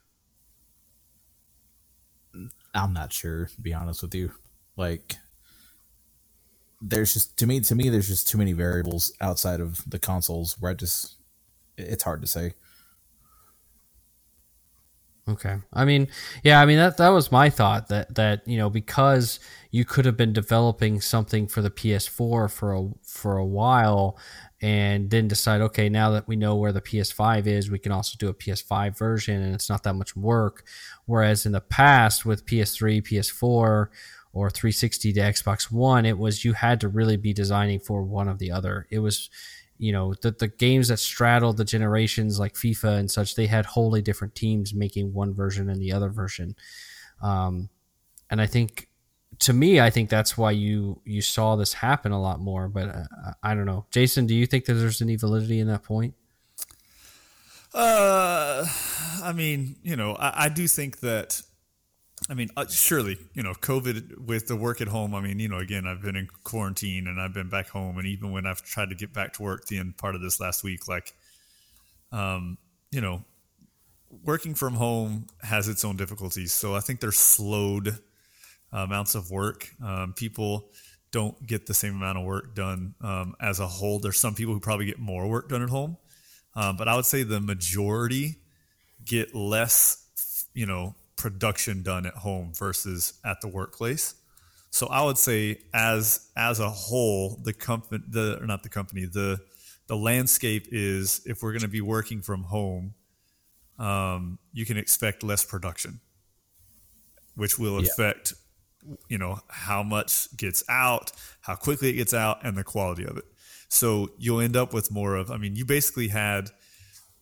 I'm not sure, to be honest with you. Like there's just to me to me there's just too many variables outside of the consoles where I just it's hard to say. Okay. I mean, yeah, I mean that that was my thought that that you know because you could have been developing something for the PS4 for a for a while and then decide okay, now that we know where the PS5 is, we can also do a PS5 version and it's not that much work. Whereas in the past with PS3, PS4 or 360 to Xbox One, it was you had to really be designing for one of the other. It was you know the the games that straddled the generations like FIFA and such they had wholly different teams making one version and the other version um, and I think to me I think that's why you you saw this happen a lot more but uh, I don't know Jason do you think that there's any validity in that point Uh, I mean, you know, I, I do think that. I mean, uh, surely, you know, COVID with the work at home. I mean, you know, again, I've been in quarantine and I've been back home, and even when I've tried to get back to work the end part of this last week, like, um, you know, working from home has its own difficulties. So I think there's slowed amounts of work. Um, people don't get the same amount of work done um, as a whole. There's some people who probably get more work done at home, um, but I would say the majority get less, you know, production done at home versus at the workplace. So I would say, as as a whole, the company, the or not the company, the the landscape is if we're going to be working from home, um, you can expect less production, which will affect, you know, how much gets out, how quickly it gets out, and the quality of it. So you'll end up with more of. I mean, you basically had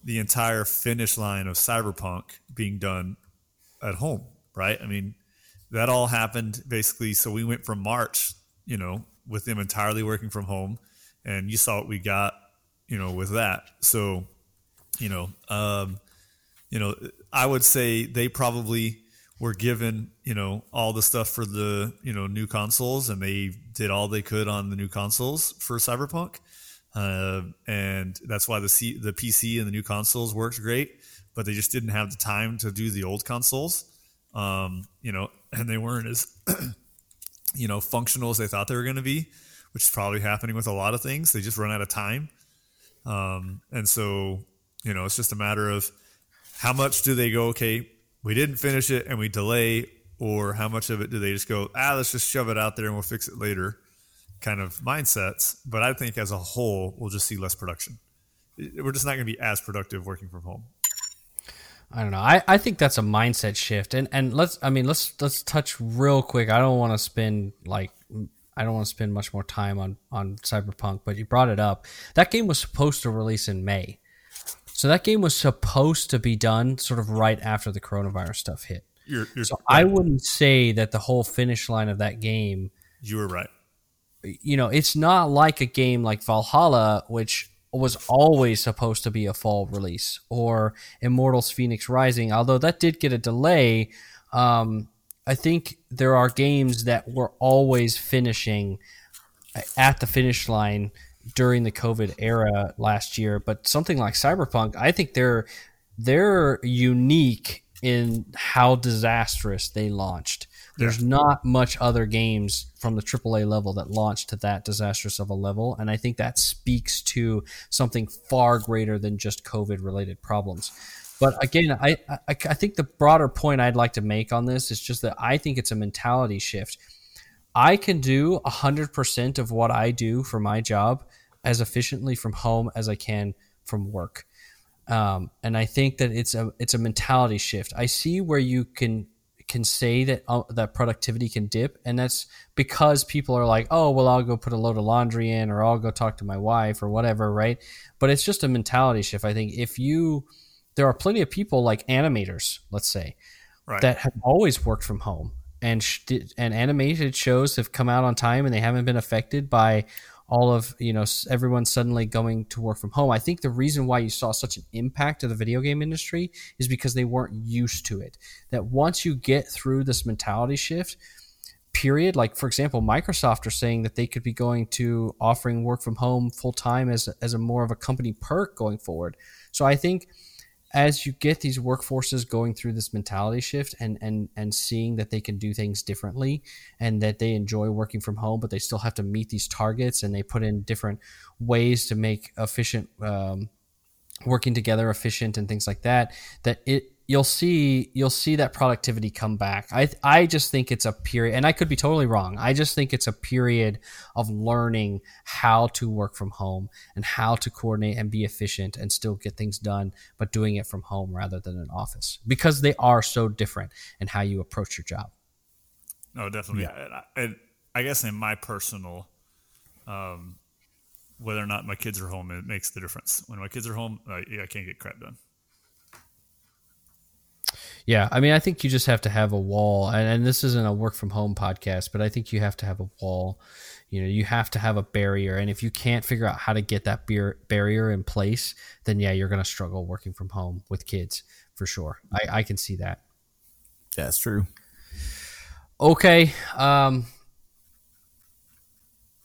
the entire finish line of Cyberpunk being done at home, right? I mean, that all happened basically. So we went from March, you know, with them entirely working from home, and you saw what we got, you know, with that. So, you know, um, you know, I would say they probably were given you know all the stuff for the you know new consoles, and they did all they could on the new consoles for Cyberpunk, uh, and that's why the C, the PC and the new consoles worked great. But they just didn't have the time to do the old consoles, um, you know, and they weren't as you know functional as they thought they were going to be, which is probably happening with a lot of things. They just run out of time, um, and so you know it's just a matter of how much do they go? Okay, we didn't finish it and we delay, or how much of it do they just go? Ah, let's just shove it out there and we'll fix it later, kind of mindsets. But I think as a whole, we'll just see less production. We're just not going to be as productive working from home. I don't know. I, I think that's a mindset shift. And and let's I mean let's let's touch real quick. I don't want to spend like I don't want to spend much more time on on Cyberpunk, but you brought it up. That game was supposed to release in May. So that game was supposed to be done sort of right after the coronavirus stuff hit. You're, you're so I wouldn't say that the whole finish line of that game you were right. You know, it's not like a game like Valhalla, which was always supposed to be a fall release, or Immortals Fenyx Rising, although that did get a delay. Um, I think there are games that were always finishing at the finish line during the COVID era last year, but something like Cyberpunk, I think they're they're unique in how disastrous they launched. There's not much other games from the AAA level that launched to that disastrous of a level, and I think that speaks to something far greater than just COVID related problems. But again, I, I, I think the broader point I'd like to make on this is just that I think it's a mentality shift. I can do 100% of what I do for my job as efficiently from home as I can from work. Um, and I think that it's a it's a mentality shift. I see where you can can say that uh, that productivity can dip, and that's because people are like, oh, well, I'll go put a load of laundry in, or I'll go talk to my wife, or whatever, right? But it's just a mentality shift. I think if you, there are plenty of people like animators, let's say, right. that have always worked from home, and sh- and animated shows have come out on time, and they haven't been affected by all of you know everyone suddenly going to work from home. I think the reason why you saw such an impact to the video game industry is because they weren't used to it. That once you get through this mentality shift period like for example microsoft are saying that they could be going to offering work from home full time as, as a more of a company perk going forward. So i think as you get these workforces going through this mentality shift and and and seeing that they can do things differently and that they enjoy working from home but they still have to meet these targets and they put in different ways to make efficient um, working together efficient and things like that that it you'll see you'll see that productivity come back. I I just think it's a period, and I could be totally wrong. I just think it's a period of learning how to work from home and how to coordinate and be efficient and still get things done, but doing it from home rather than an office because they are so different in how you approach your job. No, definitely. Yeah. And I guess in my personal, um, whether or not my kids are home, it makes the difference. When my kids are home, I, I can't get crap done. Yeah, I mean, I think you just have to have a wall, and, and this isn't a work from home podcast, but I think you have to have a wall. You know, you have to have a barrier, and if you can't figure out how to get that beer, barrier in place, then yeah, you're going to struggle working from home with kids for sure. I, I can see that. That's true. Okay, um,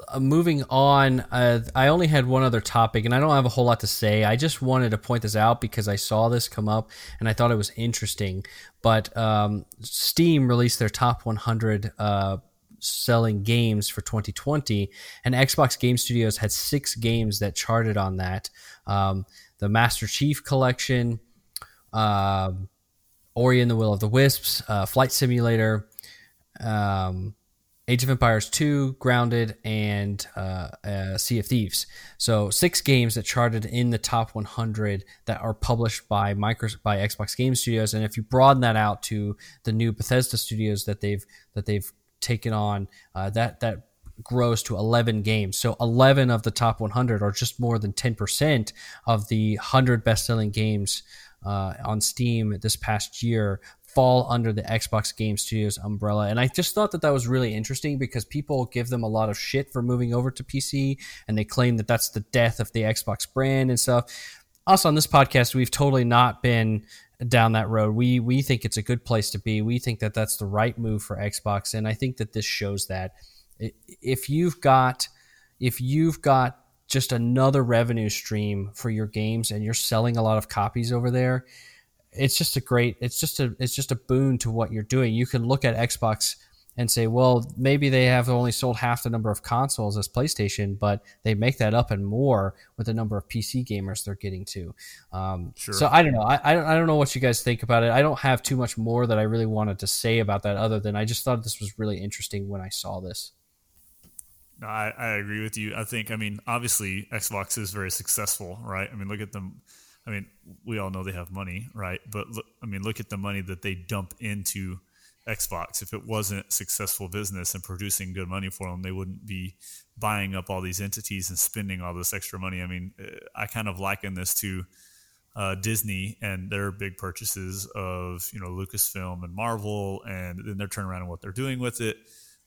uh, moving on, uh, I only had one other topic, and I don't have a whole lot to say. I just wanted to point this out because I saw this come up and I thought it was interesting. But um, Steam released their top 100 uh, selling games for 2020, and Xbox Game Studios had six games that charted on that: um, the Master Chief Collection, uh, Ori and the Will of the Wisps, uh, Flight Simulator. Um, Age of Empires 2, Grounded, and uh, uh, Sea of Thieves. So six games that charted in the top 100 that are published by Microsoft, by Xbox Game Studios. And if you broaden that out to the new Bethesda studios that they've that they've taken on, uh, that that grows to 11 games. So 11 of the top 100 are just more than 10% of the 100 best-selling games uh, on Steam this past year fall under the Xbox Game Studios umbrella. And I just thought that that was really interesting because people give them a lot of shit for moving over to PC and they claim that that's the death of the Xbox brand and stuff. Us on this podcast, we've totally not been down that road. We we think it's a good place to be. We think that that's the right move for Xbox, and I think that this shows that if you've got if you've got just another revenue stream for your games and you're selling a lot of copies over there, it's just a great it's just a it's just a boon to what you're doing. You can look at Xbox and say, well, maybe they have only sold half the number of consoles as PlayStation, but they make that up and more with the number of PC gamers they're getting to. Um, sure. So I don't know. I, I don't, I don't know what you guys think about it. I don't have too much more that I really wanted to say about that other than I just thought this was really interesting when I saw this. No, I, I agree with you. I think, I mean, obviously Xbox is very successful, right? I mean, look at them. I mean, we all know they have money, right? But look, I mean, look at the money that they dump into Xbox. If it wasn't successful business and producing good money for them, they wouldn't be buying up all these entities and spending all this extra money. I mean, uh, I kind of liken this to uh, Disney and their big purchases of you know Lucasfilm and Marvel, and then their turnaround and what they're doing with it.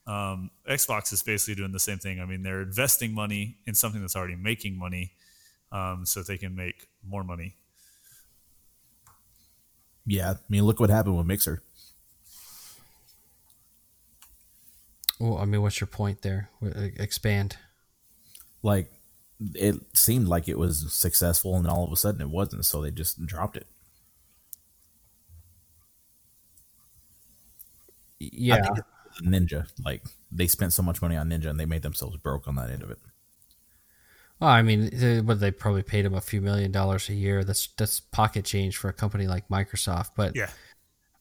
Um, Xbox is basically doing the same thing. I mean, they're investing money in something that's already making money, um, so they can make more money. Yeah, I mean, look what happened with Mixer. Well, I mean, what's your point there? Expand. Like, it seemed like it was successful, and all of a sudden it wasn't, so they just dropped it. Yeah, Ninja. Like they spent so much money on Ninja, and they made themselves broke on that end of it. Well, I mean, they, but they probably paid him a few million dollars a year. That's that's pocket change for a company like Microsoft. But yeah,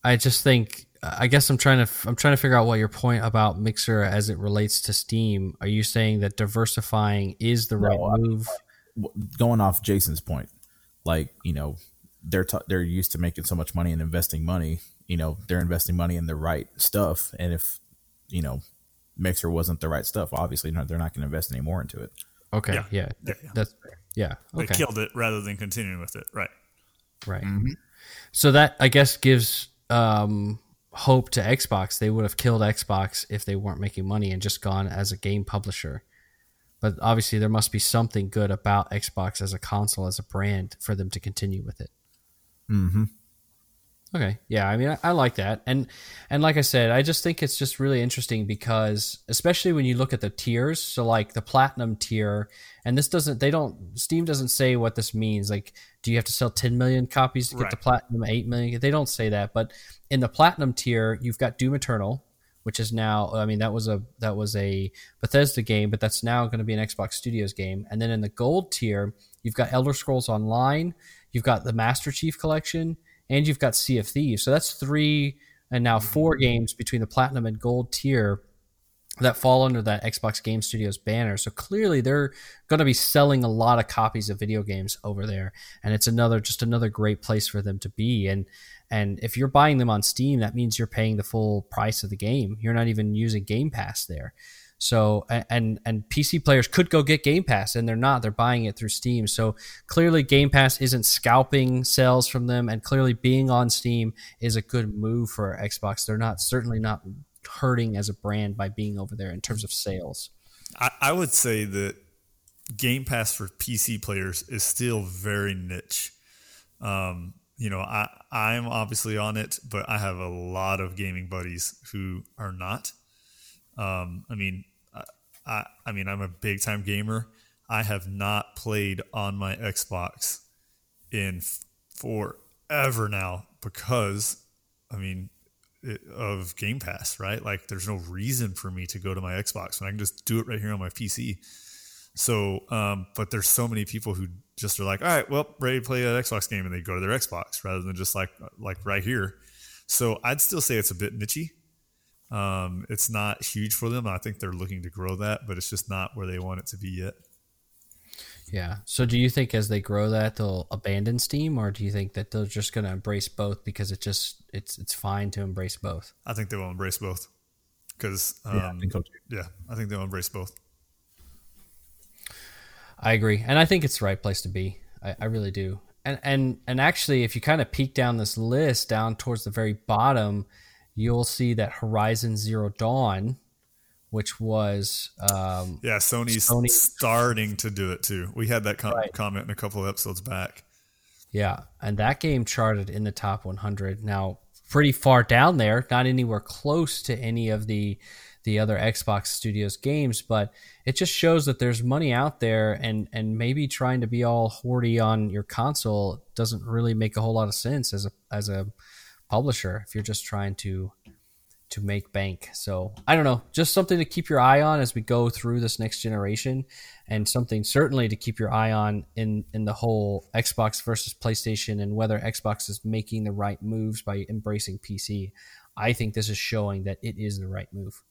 I just think I guess I'm trying to I'm trying to figure out what your point about Mixer as it relates to Steam. Are you saying that diversifying is the right no, move? Going off Jason's point, like you know, they're t- they're used to making so much money and investing money. You know, they're investing money in the right stuff, and if you know, Mixer wasn't the right stuff, obviously they're not going to invest any more into it. Okay, yeah, yeah, yeah, yeah. that's yeah. Okay. They killed it rather than continuing with it, right? Right. Mm-hmm. So that I guess gives um, hope to Xbox. They would have killed Xbox if they weren't making money and just gone as a game publisher. But obviously, there must be something good about Xbox as a console, as a brand, for them to continue with it. Hmm. Okay. Yeah. I mean, I, I, like that, and and like I said, I just think it's just really interesting because, especially when you look at the tiers. So, like the platinum tier, and this doesn't. They don't. Steam doesn't say what this means. Like, do you have to sell 10 million copies to get right. the platinum? 8 million? They don't say that. But in the platinum tier, you've got Doom Eternal, which is now. I mean, that was a that was a Bethesda game, but that's now going to be an Xbox Studios game. And then in the gold tier, you've got Elder Scrolls Online. You've got the Master Chief Collection and you've got Sea of Thieves. So that's three and now mm-hmm. four games between the platinum and gold tier that fall under that Xbox Game Studios banner. So clearly they're going to be selling a lot of copies of video games over there and it's another just another great place for them to be and and if you're buying them on Steam that means you're paying the full price of the game. You're not even using Game Pass there. So and and PC players could go get Game Pass and they're not. They're buying it through Steam. So clearly Game Pass isn't scalping sales from them and clearly being on Steam is a good move for Xbox. They're not certainly not hurting as a brand by being over there in terms of sales. I, I would say that Game Pass for PC players is still very niche. Um, you know, I I'm obviously on it, but I have a lot of gaming buddies who are not. Um, I mean, I, I mean, I'm a big time gamer. I have not played on my Xbox in forever now because, I mean, it, of Game Pass, right? Like, there's no reason for me to go to my Xbox when I can just do it right here on my PC. So, um, but there's so many people who just are like, all right, well, ready to play an Xbox game, and they go to their Xbox rather than just like like right here. So I'd still say it's a bit nichey. Um, it's not huge for them. I think they're looking to grow that, but it's just not where they want it to be yet. Yeah. So do you think as they grow that they'll abandon Steam, or do you think that they're just going to embrace both because it just it's it's fine to embrace both? I think they will embrace both because um, yeah, I think, yeah, I think they'll embrace both. I agree, and I think it's the right place to be. I, I really do. And and and actually, if you kind of peek down this list down towards the very bottom, you'll see that Horizon Zero Dawn, which was um, yeah, Sony's Sony. starting to do it too. We had that com- right. comment in a couple of episodes back. Yeah, and that game charted in the top 100. Now, pretty far down there, not anywhere close to any of the the other Xbox Studios games, but it just shows that there's money out there, and and maybe trying to be all hoardy on your console doesn't really make a whole lot of sense as a as a publisher if you're just trying to to make bank. So I don't know, just something to keep your eye on as we go through this next generation, and something certainly to keep your eye on in in the whole Xbox versus PlayStation and whether Xbox is making the right moves by embracing PC. I think this is showing that it is the right move.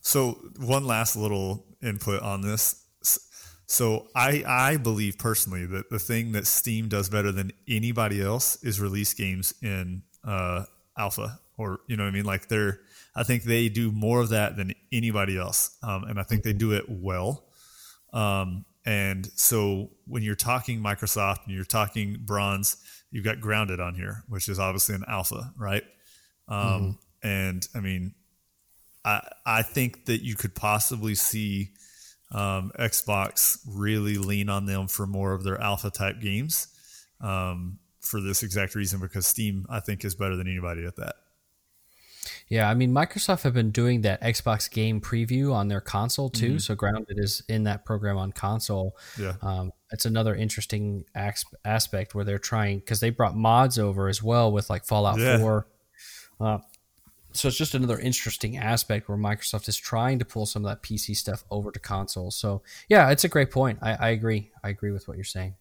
So one last little input on this. So I I believe personally that the thing that Steam does better than anybody else is release games in uh, alpha or you know what I mean? Like they're I think they do more of that than anybody else um, and I think they do it well. Um, and so when you're talking Microsoft and you're talking bronze you've got grounded on here which is obviously an alpha right? Um, mm-hmm. and I mean I I think that you could possibly see um, Xbox really lean on them for more of their alpha type games. Um, for this exact reason because Steam I think is better than anybody at that. Yeah, I mean Microsoft have been doing that Xbox game preview on their console too. Mm-hmm. So Grounded is in that program on console. Yeah, um, it's another interesting aspect where they're trying because they brought mods over as well with like Fallout yeah. Four. Uh, so it's just another interesting aspect where Microsoft is trying to pull some of that PC stuff over to console. So yeah, it's a great point. I, I agree. I agree with what you're saying.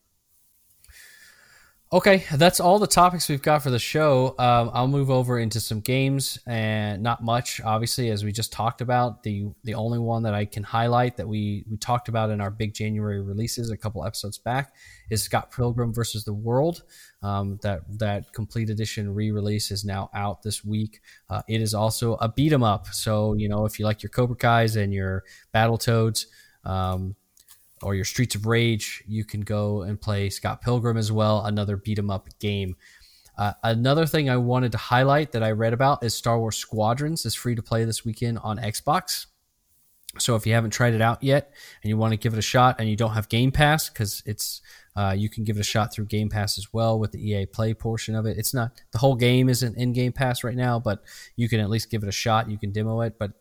Okay, that's all the topics we've got for the show. Um, I'll move over into some games, and not much, obviously, as we just talked about. the The only one that I can highlight that we we talked about in our big January releases a couple episodes back is Scott Pilgrim versus the World. Um, that that complete edition re release is now out this week. Uh, it is also a beat 'em up, so you know if you like your Cobra Kai's and your Battle Toads. Um, or your Streets of Rage, you can go and play Scott Pilgrim as well, another beat 'em up game. Uh, another thing I wanted to highlight that I read about is Star Wars Squadrons is free to play this weekend on Xbox. So if you haven't tried it out yet and you want to give it a shot and you don't have Game Pass because it's uh, you can give it a shot through Game Pass as well with the EA Play portion of it. It's not the whole game isn't in Game Pass right now, but you can at least give it a shot. You can demo it, but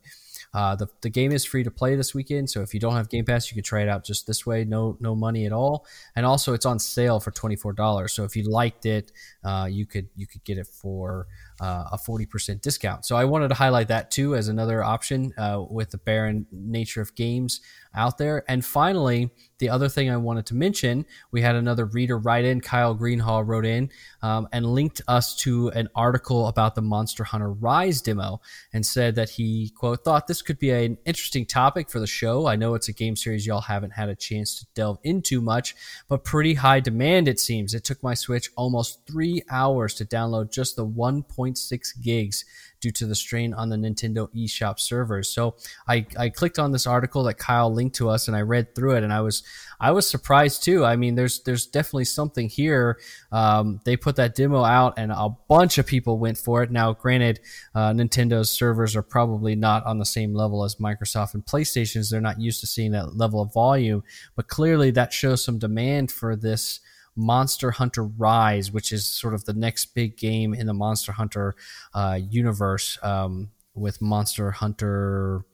uh, the, the game is free to play this weekend, so if you don't have Game Pass, you can try it out just this way, no no money at all. And also, it's on sale for twenty four dollars. So if you liked it, uh, you could you could get it for uh, a 40% discount. So I wanted to highlight that too as another option uh, with the barren nature of games out there. And finally, the other thing I wanted to mention, we had another reader write in, Kyle Greenhall wrote in um, and linked us to an article about the Monster Hunter Rise demo and said that he, quote, thought this could be an interesting topic for the show. I know it's a game series y'all haven't had a chance to delve into much, but pretty high demand, it seems. It took my Switch almost three hours to download just the 1.6 gigs due to the strain on the Nintendo eShop servers. So I, I clicked on this article that Kyle linked to us and I read through it and I was I was surprised too. I mean, there's there's definitely something here. Um, they put that demo out and a bunch of people went for it. Now, granted, uh, Nintendo's servers are probably not on the same level as Microsoft and PlayStation's. They're not used to seeing that level of volume, but clearly that shows some demand for this Monster Hunter Rise, which is sort of the next big game in the Monster Hunter uh, universe um, with Monster Hunter.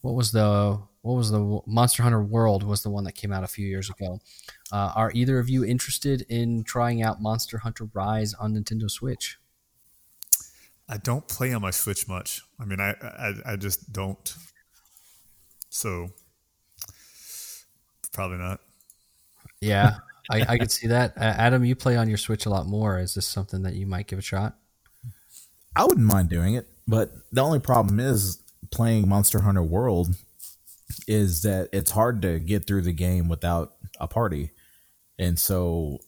What was the what was the Monster Hunter World was the one that came out a few years ago. Uh, are either of you interested in trying out Monster Hunter Rise on Nintendo Switch? I don't play on my Switch much. I mean, I I, I just don't. So probably not. Yeah, I, I could see that. Uh, Adam, you play on your Switch a lot more. Is this something that you might give a shot? I wouldn't mind doing it, but the only problem is playing Monster Hunter World is that it's hard to get through the game without a party. And so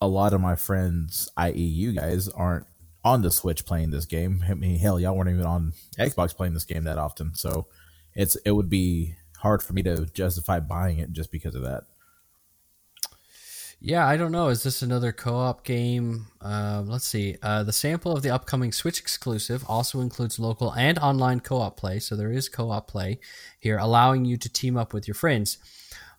a lot of my friends, i.e., you guys, aren't on the Switch playing this game. I mean, hell, y'all weren't even on Xbox playing this game that often. So it's it would be hard for me to justify buying it just because of that. Yeah, I don't know. Is this another co-op game? Uh, let's see. Uh, the sample of the upcoming Switch exclusive also includes local and online co-op play, so there is co-op play here, allowing you to team up with your friends.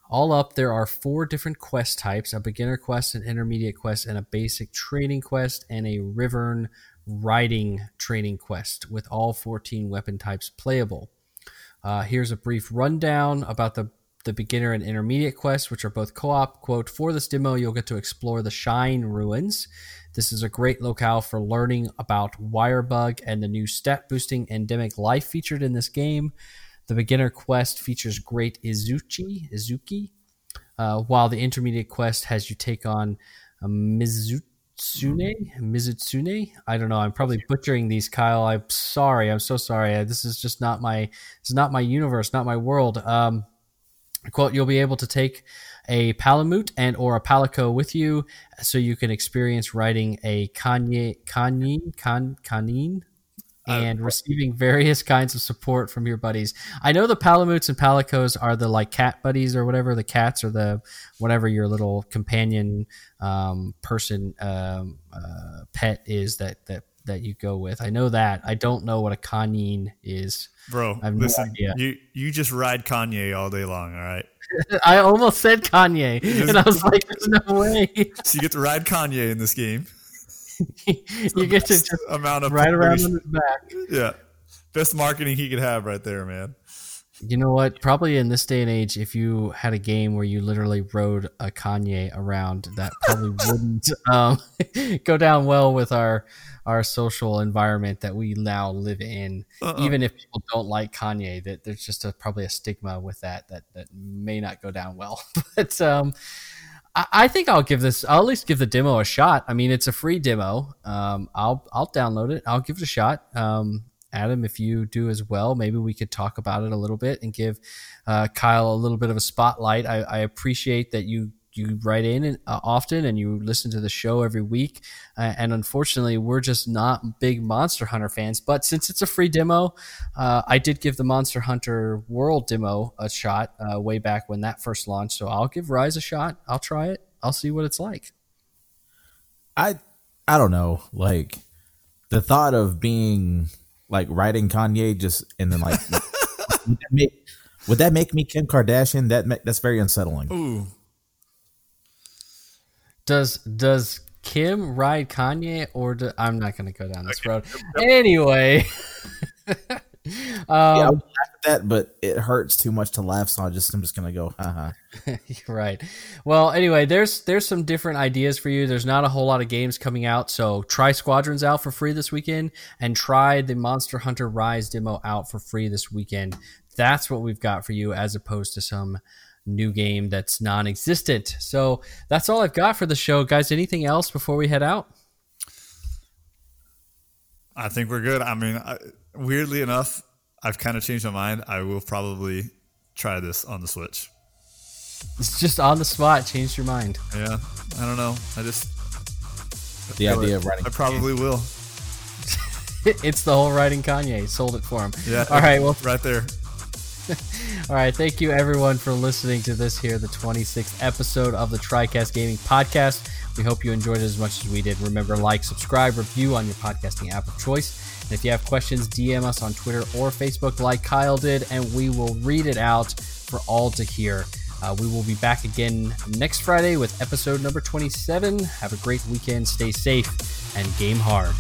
all up, there are four different quest types a beginner quest, an intermediate quest, and a basic training quest, and a Wyvern riding training quest with all 14 weapon types playable. Uh, here's a brief rundown about the the beginner and intermediate quests, which are both co-op. Quote, for this demo, you'll get to explore the Shrine Ruins. This is a great locale for learning about Wirebug and the new stat boosting endemic life featured in this game. The beginner quest features great Izuchi, Izuki, uh, while the intermediate quest has you take on a Mizutsune, Mizutsune. I don't know. I'm probably butchering these, Kyle. I'm sorry. I'm so sorry. This is just not my. It's not my universe, not my world. Um, quote you'll be able to take a palamute and or a palico with you so you can experience riding a kanye kanyin kan kanine and uh, receiving various kinds of support from your buddies. I know the palamutes and palicos are the like cat buddies or whatever the cats or the whatever your little companion um, person um, uh, pet is that that that you go with. I know that. I don't know what a kanine is. Bro, I have listen, no idea. You you just ride Kanye all day long, all right? I almost said Kanye, just, and I was like, "There's no way." So you get to ride Kanye in this game. you get to just amount of ride around on his back. Yeah, best marketing he could have right there, man. You know what? Probably in this day and age, if you had a game where you literally rode a Kanye around, that probably wouldn't um, go down well with our our social environment that we now live in. Uh-uh. Even if people don't like Kanye, that there's just a, probably a stigma with that that that may not go down well. but um, I, I, think I'll give this. I'll at least give the demo a shot. I mean, it's a free demo. Um, I'll I'll download it. I'll give it a shot. Um, Adam, if you do as well, maybe we could talk about it a little bit and give uh, Kyle a little bit of a spotlight. I, I appreciate that you you write in and, uh, often and you listen to the show every week. Uh, and unfortunately, we're just not big Monster Hunter fans. But since it's a free demo, uh, I did give the Monster Hunter World demo a shot uh, way back when that first launched. So I'll give Rise a shot. I'll try it. I'll see what it's like. I I don't know. Like the thought of being like writing Kanye just and then like would, that make, would that make me Kim Kardashian? That that's very unsettling. Ooh. Does does Kim ride Kanye or do, I'm not going to go down this okay. road anyway. um, yeah, that, but it hurts too much to laugh, so I just I'm just gonna go, haha. right. Well, anyway, there's there's some different ideas for you. There's not a whole lot of games coming out, so try Squadrons out for free this weekend, and try the Monster Hunter Rise demo out for free this weekend. That's what we've got for you, as opposed to some new game that's non-existent. So that's all I've got for the show, guys. Anything else before we head out? I think we're good. I mean, I, weirdly enough, I've kind of changed my mind. I will probably try this on the Switch. It's just on the spot. Changed your mind? Yeah, I don't know. I just the idea of writing. I probably will. it's the whole writing Kanye. Sold it for him. Yeah. All right. Well, right there. All right. Thank you, everyone, for listening to this here, the 26th episode of the TriCast Gaming Podcast. We hope you enjoyed it as much as we did. Remember, like, subscribe, review on your podcasting app of choice. And if you have questions, DM us on Twitter or Facebook, like Kyle did, and we will read it out for all to hear. Uh, we will be back again next Friday with episode number 27. Have a great weekend. Stay safe and game hard.